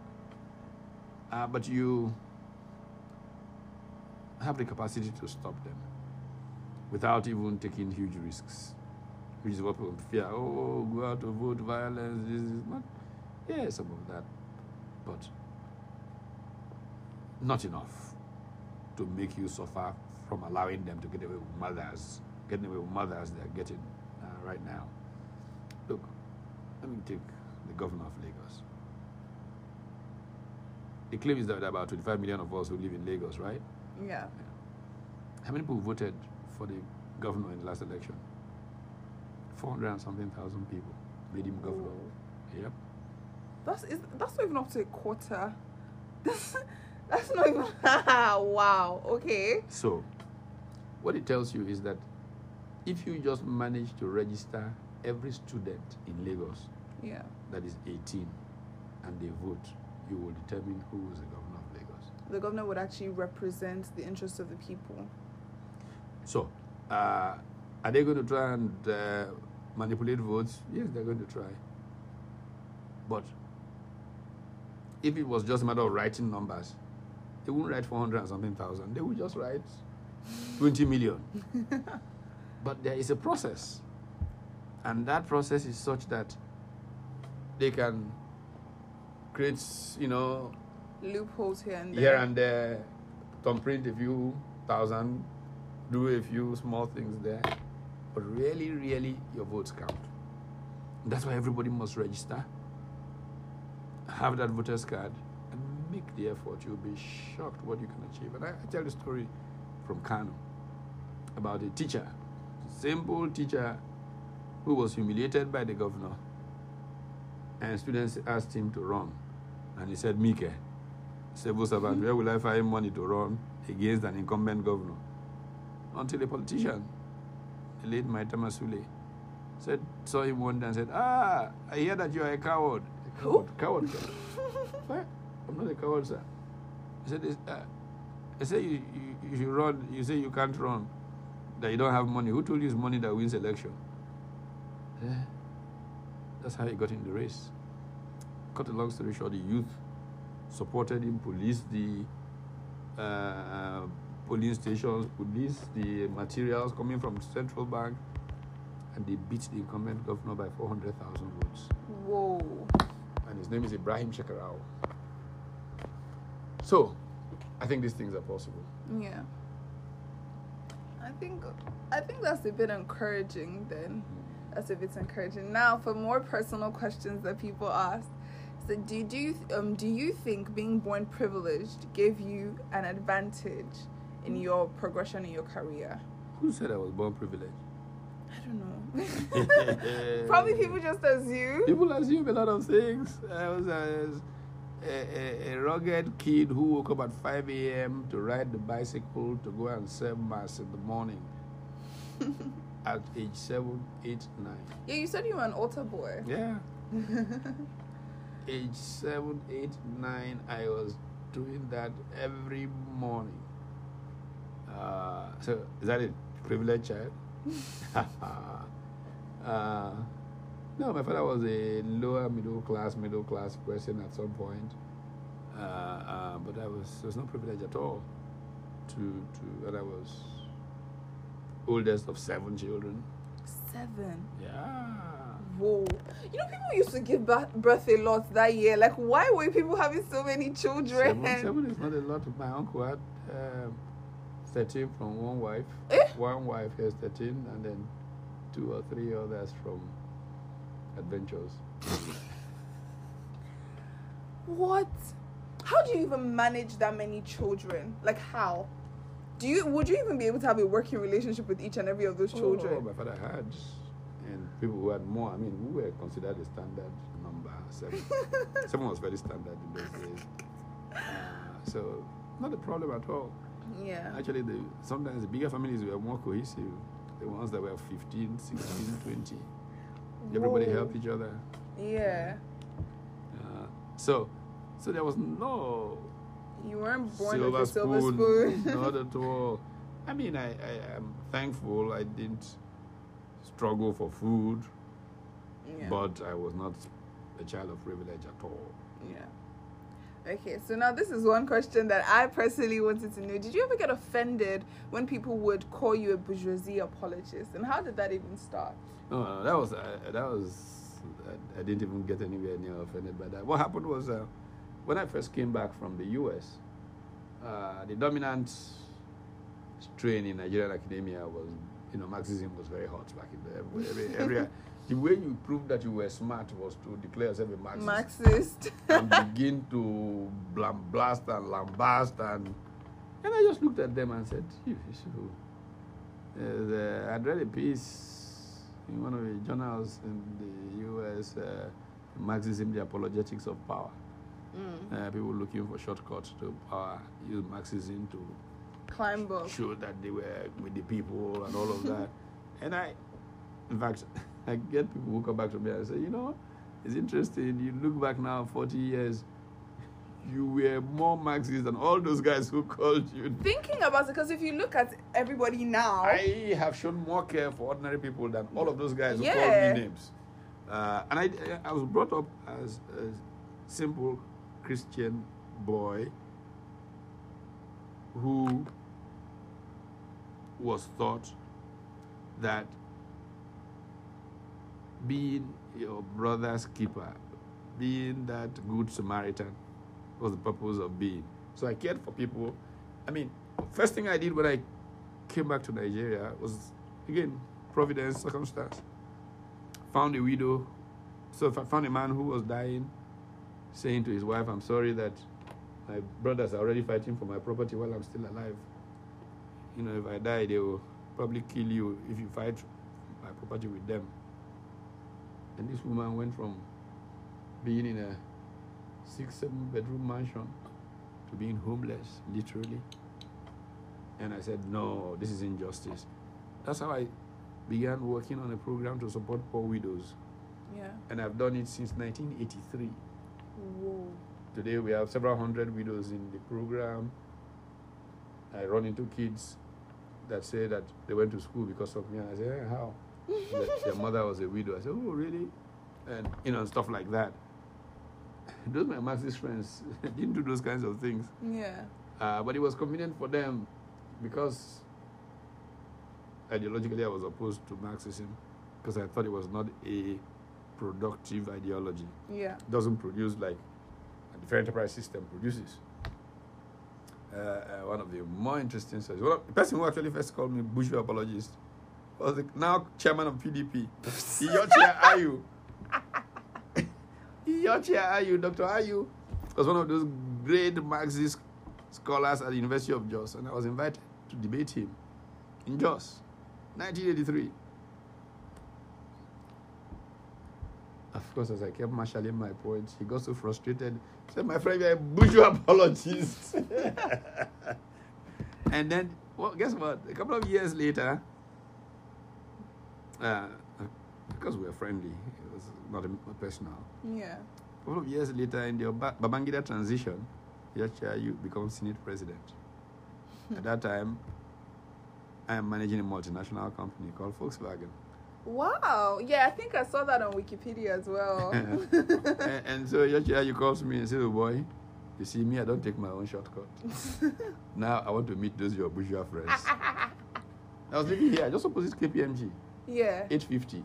Uh, but you have the capacity to stop them without even taking huge risks, which is what people fear. Oh, go out to vote, violence, this is not. Yeah, some of that, but not enough to make you suffer from allowing them to get away with mothers, getting away with mothers they're getting uh, right now. Look, let me take the governor of Lagos. The claim is that there are about 25 million of us who live in Lagos, right? Yeah. How many people voted for the governor in the last election? 400 and something thousand people made him governor. Yep. That's is that's not even up to a quarter. That's that's not even. wow. Okay. So, what it tells you is that if you just manage to register every student in Lagos Yeah. that is 18 and they vote, you will determine who is the governor of Lagos. The governor would actually represent the interests of the people. So, uh, are they going to try and uh, manipulate votes? Yes, they're going to try. But if it was just a matter of writing numbers, they wouldn't write 400 and something thousand. They would just write 20 million. but there is a process. And that process is such that they can create, you know, Loopholes here and there. here and there, thumbprint a few thousand, do a few small things there. But really, really, your votes count. That's why everybody must register, have that voter's card, and make the effort. You'll be shocked what you can achieve. And I, I tell the story from Kano about a teacher, simple teacher who was humiliated by the governor. And students asked him to run. And he said, Mike, civil servant, where will I find money to run against an incumbent governor? Until a politician, late Maitama Sule, said, saw him one day and said, Ah, I hear that you are a coward. A Who? coward. Coward. what? I'm not a coward, sir. He said, uh, I say you, you, you run. You say you can't run. That you don't have money. Who told you it's money that wins election? Eh, That's how he got in the race. Cut a long story short, the youth supported him, policed the uh, polling stations, policed the materials coming from central bank, and they beat the incumbent governor by 400,000 votes. Whoa. And his name is Ibrahim Shekarau. So, I think these things are possible. Yeah. I think I think that's a bit encouraging then. That's a bit encouraging. Now for more personal questions that people ask. So do do you um do you think being born privileged gave you an advantage in your progression in your career? Who said I was born privileged? I don't know. Probably people just assume. People assume a lot of things. I was a, a, a, rugged kid who woke up at 5 a.m. to ride the bicycle to go and serve mass in the morning at age 7, 8, 9. Yeah, you said you were an altar boy. Yeah. age 7, 8, 9, I was doing that every morning. Uh, so, is that a privileged child? uh, no, my father was a lower middle class, middle class person at some point. Uh, uh, but I was there was no privilege at all. To to and I was oldest of seven children. Seven. Yeah. Whoa. You know, people used to give birth a lot that year. Like, why were people having so many children? Seven, seven is not a lot. My uncle had um, 13 from one wife. Eh? One wife has 13, and then two or three others from adventures. What? How do you even manage that many children? Like, how? Do you would you even be able to have a working relationship with each and every of those children? Oh, my father had, and people who had more. I mean, we were considered a standard number. Seven, seven was very standard in those days. Uh, so, not a problem at all. Yeah. Actually, the, sometimes the bigger families were more cohesive. The ones that were 15, 16, 20. Everybody Whoa. helped each other. Yeah. Uh, so, so there was no You weren't born silver, with a silver spoon, spoon. not at all. I mean, I, I am thankful I didn't struggle for food, yeah. but I was not a child of privilege at all. Yeah. Okay, so now this is one question that I personally wanted to know. Did you ever get offended when people would call you a bourgeoisie apologist? And how did that even start? No, no, that was uh, that was I, I didn't even get anywhere near offended by that. What happened was uh, when I first came back from the U.S., uh, the dominant strain in Nigerian academia was you know Marxism was very hot back in the every, every, every the way you proved that you were smart was to declare yourself a Marxist Marxist. and begin to blam, blast and lambast and and I just looked at them and said, "You, you uh, I'd read a piece in one of the journals in the U.S. Uh, Marxism: The Apologetics of Power. Mm. Uh, people looking for shortcuts to power use Marxism to Climb up. show that they were with the people and all of that. And I, in fact, I get people who come back to me and say, you know, it's interesting. You look back now, 40 years, you were more Marxist than all those guys who called you. Thinking about it, because if you look at everybody now, I have shown more care for ordinary people than all of those guys who Yeah. called me names. Uh, and I, I was brought up as a simple Christian boy who was taught that being your brother's keeper, being that good Samaritan, was the purpose of being. So I cared for people. I mean, first thing I did when I came back to Nigeria was again providence, circumstance. Found a widow. So I found a man who was dying, saying to his wife, "I'm sorry that my brothers are already fighting for my property while I'm still alive. You know, if I die, they will probably kill you if you fight my property with them." And this woman went from being in a six, seven bedroom mansion to being homeless, literally. And I said, no, this is injustice. That's how I began working on a program to support poor widows. yeah. And I've done it since 1983. Whoa. Today we have several hundred widows in the program. I run into kids that say that they went to school because of me. And I say, hey, how? Their mother was a widow. I said, oh, really? And, you know, stuff like that. Those my Marxist friends didn't do those kinds of things. Yeah. Uh, but it was convenient for them because ideologically I was opposed to Marxism because I thought it was not a productive ideology. Yeah. It doesn't produce like the fair enterprise system produces. Uh, uh, one of the more interesting stories. Well, the person who actually first called me bourgeois apologist was the now chairman of PDP. Iyorchia Ayu. Iyorchia Ayu, Dr. Ayu was one of those great Marxist scholars at the University of Jos, and I was invited to debate him in Jos, 1983. Of course, as I kept marshalling my points, he got so frustrated. He said, My friend, you're a bourgeois apologist. and then, well, guess what? A couple of years later, uh, because we were friendly, it was not personal. Yeah. A couple of years later, in the Babangida transition, you become Senate president. At that time, I am managing a multinational company called Volkswagen. Wow. Yeah, I think I saw that on Wikipedia as well. and, and so you calls me and says, oh boy, you see me, I don't take my own shortcut. now I want to meet those your bourgeois friends. I was living here, I just opposite KPMG, yeah. 850.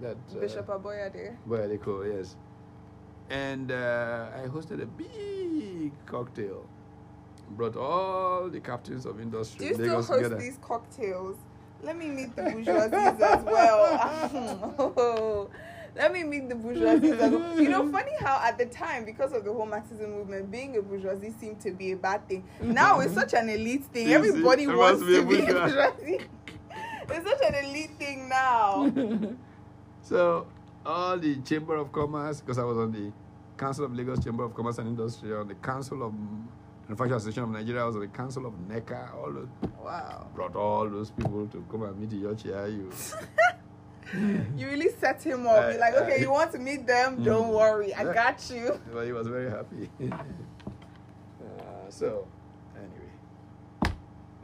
That uh, Bishop Aboyade. Boy, they call, yes. And uh, I hosted a big cocktail. Brought all the captains of industry Do you in still host together. these cocktails? Let me meet the bourgeoisies as well. Let me meet the bourgeoisies as well. You know, funny how at the time, because of the whole Marxism movement, being a bourgeoisie seemed to be a bad thing. Now it's such an elite thing. Everybody wants must be a to be a bourgeoisie. It's such an elite thing now. So all the Chamber of Commerce, because I was on the Council of Lagos Chamber of Commerce and Industry, on the Council of Manufacturing Association of Nigeria, I was on the Council of NECA, all those, Wow. brought all those people to come and meet Yochi Ayu. You really set him up. You're like, okay, you want to meet them? Don't Mm. worry, I got you. well, he was very happy. uh, so, anyway,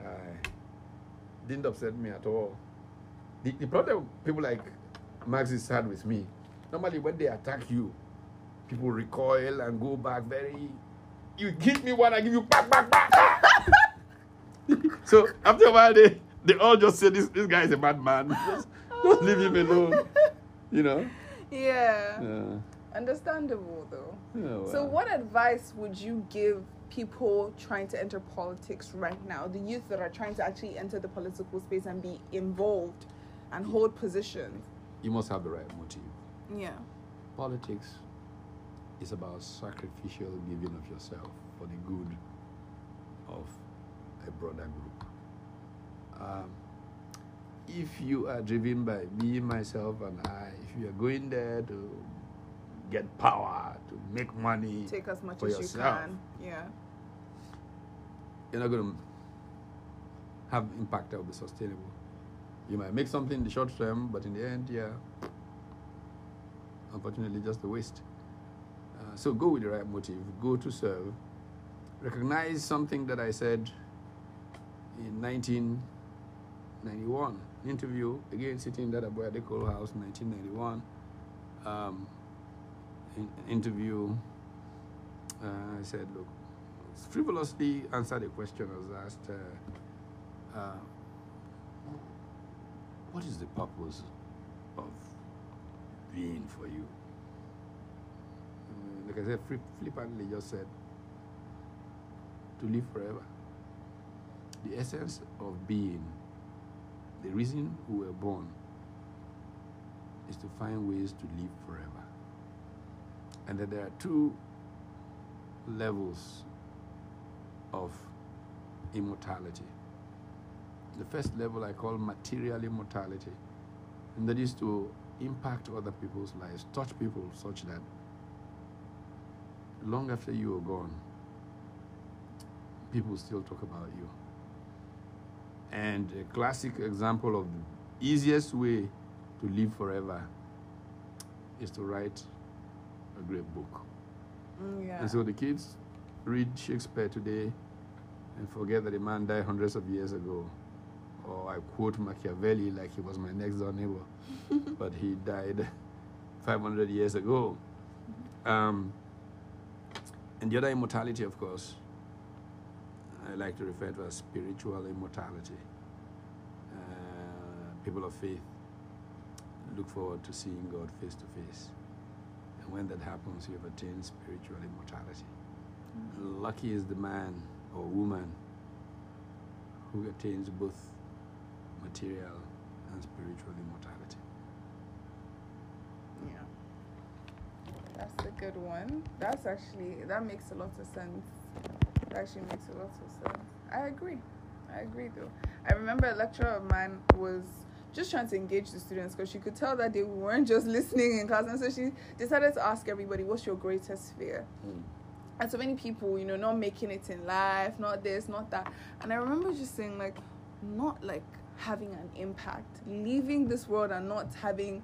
I didn't upset me at all. The, the problem people like Marxists had with me, normally when they attack you, people recoil and go back very. You give me one, I give you back, back, back. so after a while, they, they all just say this this guy is a bad man. Just, just leave him alone. You know. Yeah. Yeah. Understandable though. Yeah, So, what advice would you give people trying to enter politics right now? The youth that are trying to actually enter the political space and be involved and hold positions. You must have the right motive. Yeah. Politics is about sacrificial giving of yourself for the good of a broader group. Um, if you are driven by me, myself, and I, if you are going there to get power, to make money, Take as much For as yourself. you can. Yeah. you're not going to have impact that will be sustainable. You might make something in the short term, but in the end, yeah, unfortunately, just a waste. Uh, so go with the right motive. Go to serve. Recognize something that I said in 1991 interview again sitting in that Aboyade Cole House in 1991 um, interview uh, I said look frivolously answered a question I was asked uh, uh, what is the purpose of being for you uh, like I said flippantly just said to live forever the essence of being, the reason we were born, is to find ways to live forever. And that there are two levels of immortality. The first level I call material immortality, and that is to impact other people's lives, touch people such that long after you are gone, people still talk about you. And a classic example of the easiest way to live forever is to write a great book. Mm, yeah. And so the kids read Shakespeare today and forget that the man died hundreds of years ago. Or I quote Machiavelli like he was my next door neighbor, but he died 500 years ago. Um, and the other immortality, of course, I like to refer to as spiritual immortality. Uh, people of faith look forward to seeing God face to face. When that happens, you have attained spiritual immortality. Mm-hmm. Lucky is the man or woman who attains both material and spiritual immortality. Yeah. That's a good one. That's actually, that makes a lot of sense That actually makes a lot of sense. I agree. I agree though. I remember a lecturer of mine was just trying to engage the students because she could tell that they weren't just listening in class. And so she decided to ask everybody, What's your greatest fear? Mm. And so many people, you know, not making it in life, not this, not that. And I remember just saying, like, not like having an impact, leaving this world and not having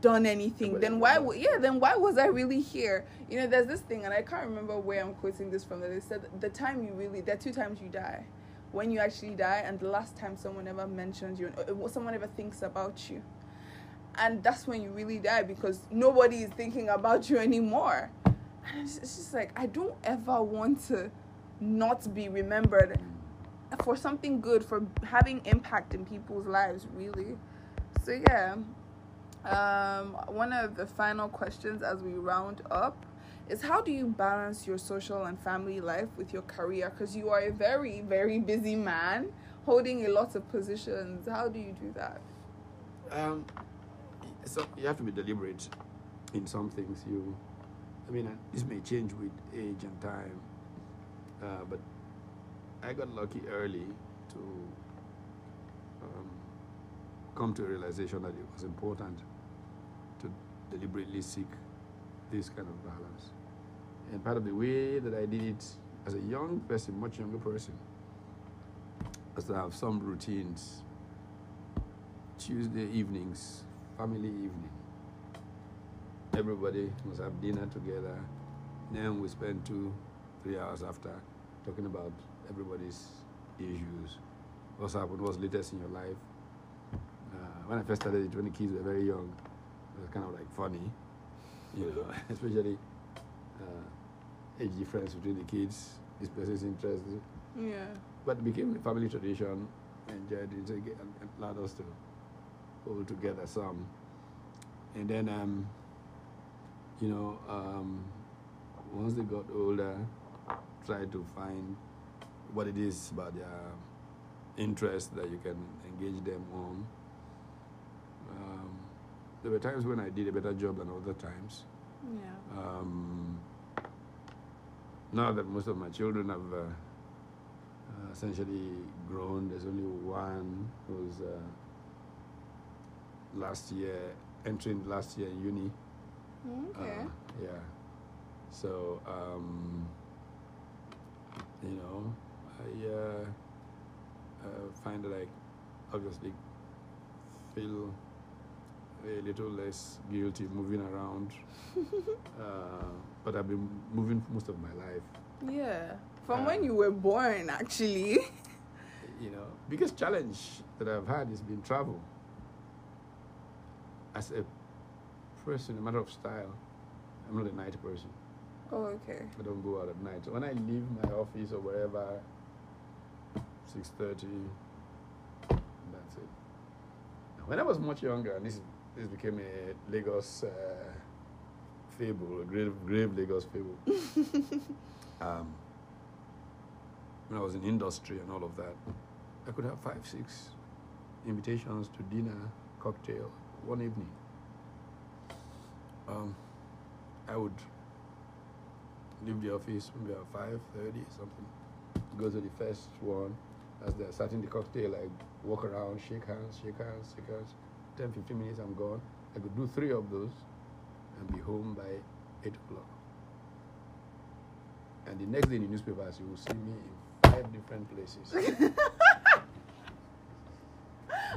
done anything then why w- yeah then why was i really here you know there's this thing and i can't remember where i'm quoting this from that they said the time you really there are two times you die when you actually die and the last time someone ever mentions you or someone ever thinks about you. And that's when you really die because nobody is thinking about you anymore. And it's, it's just like i don't ever want to not be remembered for something good for having impact in people's lives really. So yeah. Um, one of the final questions as we round up is how do you balance your social and family life with your career? Because you are a very, very busy man holding a lot of positions. How do you do that? Um, so you have to be deliberate in some things. You, I mean, this may change with age and time, uh, but I got lucky early to um, come to a realization that it was important to deliberately seek this kind of balance. And part of the way that I did it as a young person, much younger person, was to have some routines. Tuesday evenings, family evening. Everybody must have dinner together. Then we spend two, three hours after talking about everybody's issues. What's happened, what's latest in your life. Uh, when I first started it, when the kids were very young, it was kind of like funny, you know, especially uh, age difference between the kids, person's interest. Yeah. But it became a family tradition, and it allowed us to hold together some. And then, um, you know, um, once they got older, try to find what it is about their interest that you can engage them on. Um, there were times when I did a better job than other times. Yeah. Um, now that most of my children have uh, uh, essentially grown, there's only one who's uh, last year entering last year in uni. Okay. Uh, yeah. So um, you know, I uh, uh, find that I obviously feel a little less guilty moving around. uh, but I've been moving most of my life. Yeah. From Um, when you were born, actually. You know, biggest challenge that I've had has been travel. As a person, a matter of style, I'm not a night person. Oh, okay. I don't go out at night. So when I leave my office or wherever, six thirty, that's it. Now, when I was much younger, and this this became a Lagos uh, fable, a grave, grave Lagos fable. um, when I was in industry and all of that, I could have five, six invitations to dinner, cocktail, one evening. Um, I would leave the office maybe at five thirty something. Go to the first one. As they're starting the cocktail, I walk around, shake hands, shake hands, shake hands. 10, 15 minutes, I'm gone. I could do three of those and be home by eight o'clock. And the next day in the newspapers, you will see me in five different places.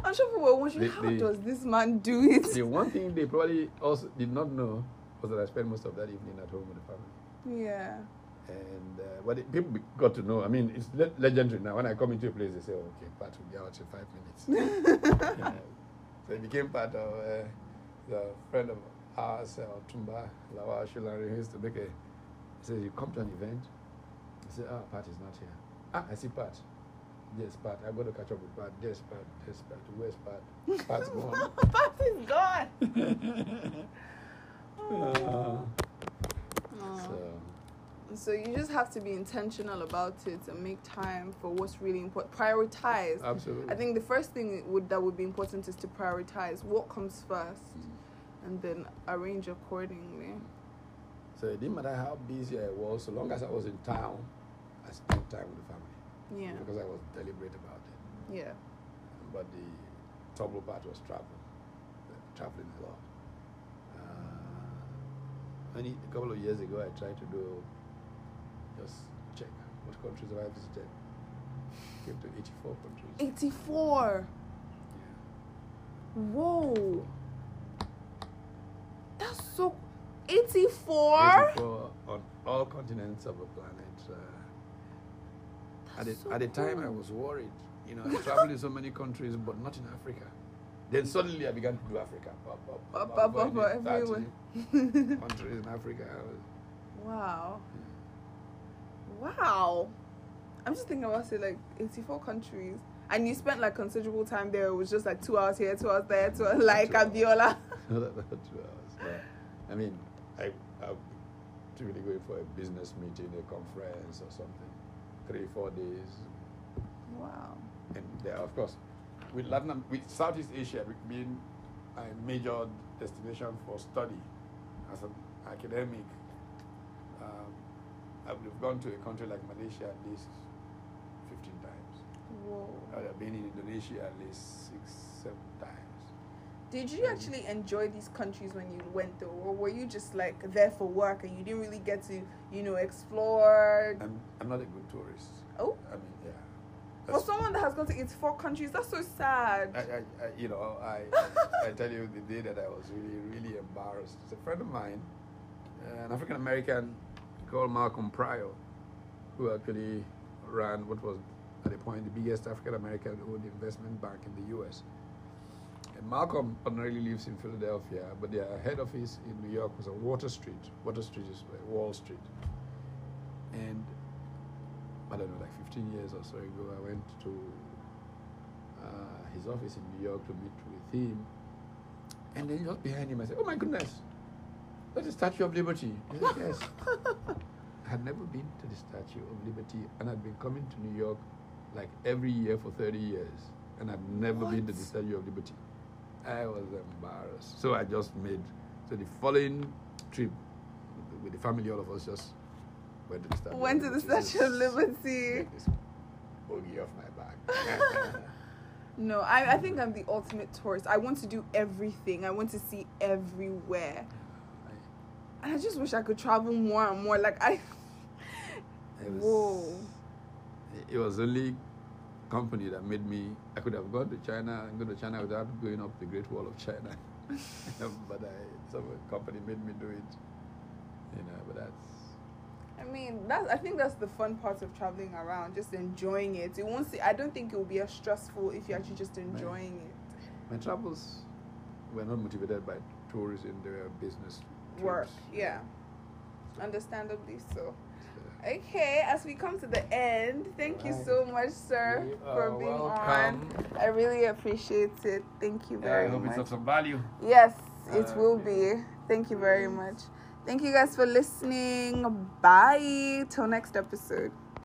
I'm sure people were wondering how they- does this man do it? the one thing they probably also did not know was that I spent most of that evening at home with the family. Yeah. And uh, what it, people got to know, I mean, it's le- legendary now. When I come into a place, they say, "Oh, "Okay, Pat will be out in five minutes." Yeah. So it became part of uh, the friend of ours, uh, Tumba Lawa Shulari, who used to make a. He says, "You come to an event." He said, "Ah, Pat is not here." Ah, I see Pat. Yes, Pat. I got to catch up with Pat. Yes, Pat. Yes, Pat. Where's Pat? Pat's gone. Pat is gone. Uh, Aw. so, So you just have to be intentional about it and make time for what's really important. Prioritize. absolutely. I think the first thing would that would be important is to prioritize what comes first, and then arrange accordingly. So it didn't matter how busy I was, so long as I was in town, I spent time with the family Yeah. because I was deliberate about it. Yeah. But the trouble part was travel, traveling a lot. Uh, a couple of years ago, I tried to do just check what countries have I visited. Came to 84 countries. Eighty-four. Yeah. Whoa. That's so. Eighty-four. 84 on all continents of the planet. Uh, at, the, so at the time, I was worried. You know, I traveled in so many countries, but not in Africa. Then suddenly I began to do Africa. Pop, pop, pop, pop, did 30 everywhere. countries in Africa. Wow. was- wow. Wow. I'm just thinking about it like 84 countries. And you spent like considerable time there. It was just like two hours here, two hours there, two hours like Two hours. Abiola. Not about two hours. But, I mean, I, I'm typically going for a business meeting, a conference or something. Three, four days. Wow. and there, of course, with Latin, Am- with Southeast Asia being a major destination for study as an academic, um, I would have gone to a country like Malaysia at least 15 times. Whoa. I would have been in Indonesia at least six, seven times. Did you actually enjoy these countries when you went though? Or were you just like there for work and you didn't really get to, you know, explore? I'm, I'm not a good tourist. Oh, I mean, yeah. for someone that has gone to eight four countries, that's so sad. I, I, I, you know, I, I tell you the day that I was really, really embarrassed. It's a friend of mine, an African American called Malcolm Pryor, who actually ran what was at the point the biggest African American owned investment bank in the U.S. And Malcolm ordinarily lives in Philadelphia, but their head office in New York was on Water Street. Water Street is Wall Street. And I don't know, like 15 years or so ago, I went to uh, his office in New York to meet with him. And then just behind him, I said, Oh my goodness, that's the Statue of Liberty. Said, Yes. I had never been to the Statue of Liberty, and I'd been coming to New York like every year for 30 years, and I'd never been to the Statue of Liberty. I was embarrassed. So I just made, so the following trip with the family, all of us just went to the Statue Went to the. Statue of Liberty. boogie off my back. No, I, I think I'm the ultimate tourist. I want to do everything. I want to see everywhere. I just wish I could travel more and more. Like I It was, Whoa. It was only company that made me. I could have gone to China and go to China without going up the Great Wall of China, but I some company made me do it. You know, but that's I mean, that's I think that's the fun part of traveling around, just enjoying it. It won't see. I don't think it will be as stressful if you're actually just enjoying it. my travels were not motivated by tourism; they were business Work, yeah. Understandably so. Okay, as we come to the end, thank you so much, sir, for being on. I really appreciate it. Thank you Yeah, very I hope it's much. of some value. Yes, it Uh, will be. Thank you very much. Thank you guys for listening. Bye. Till next episode.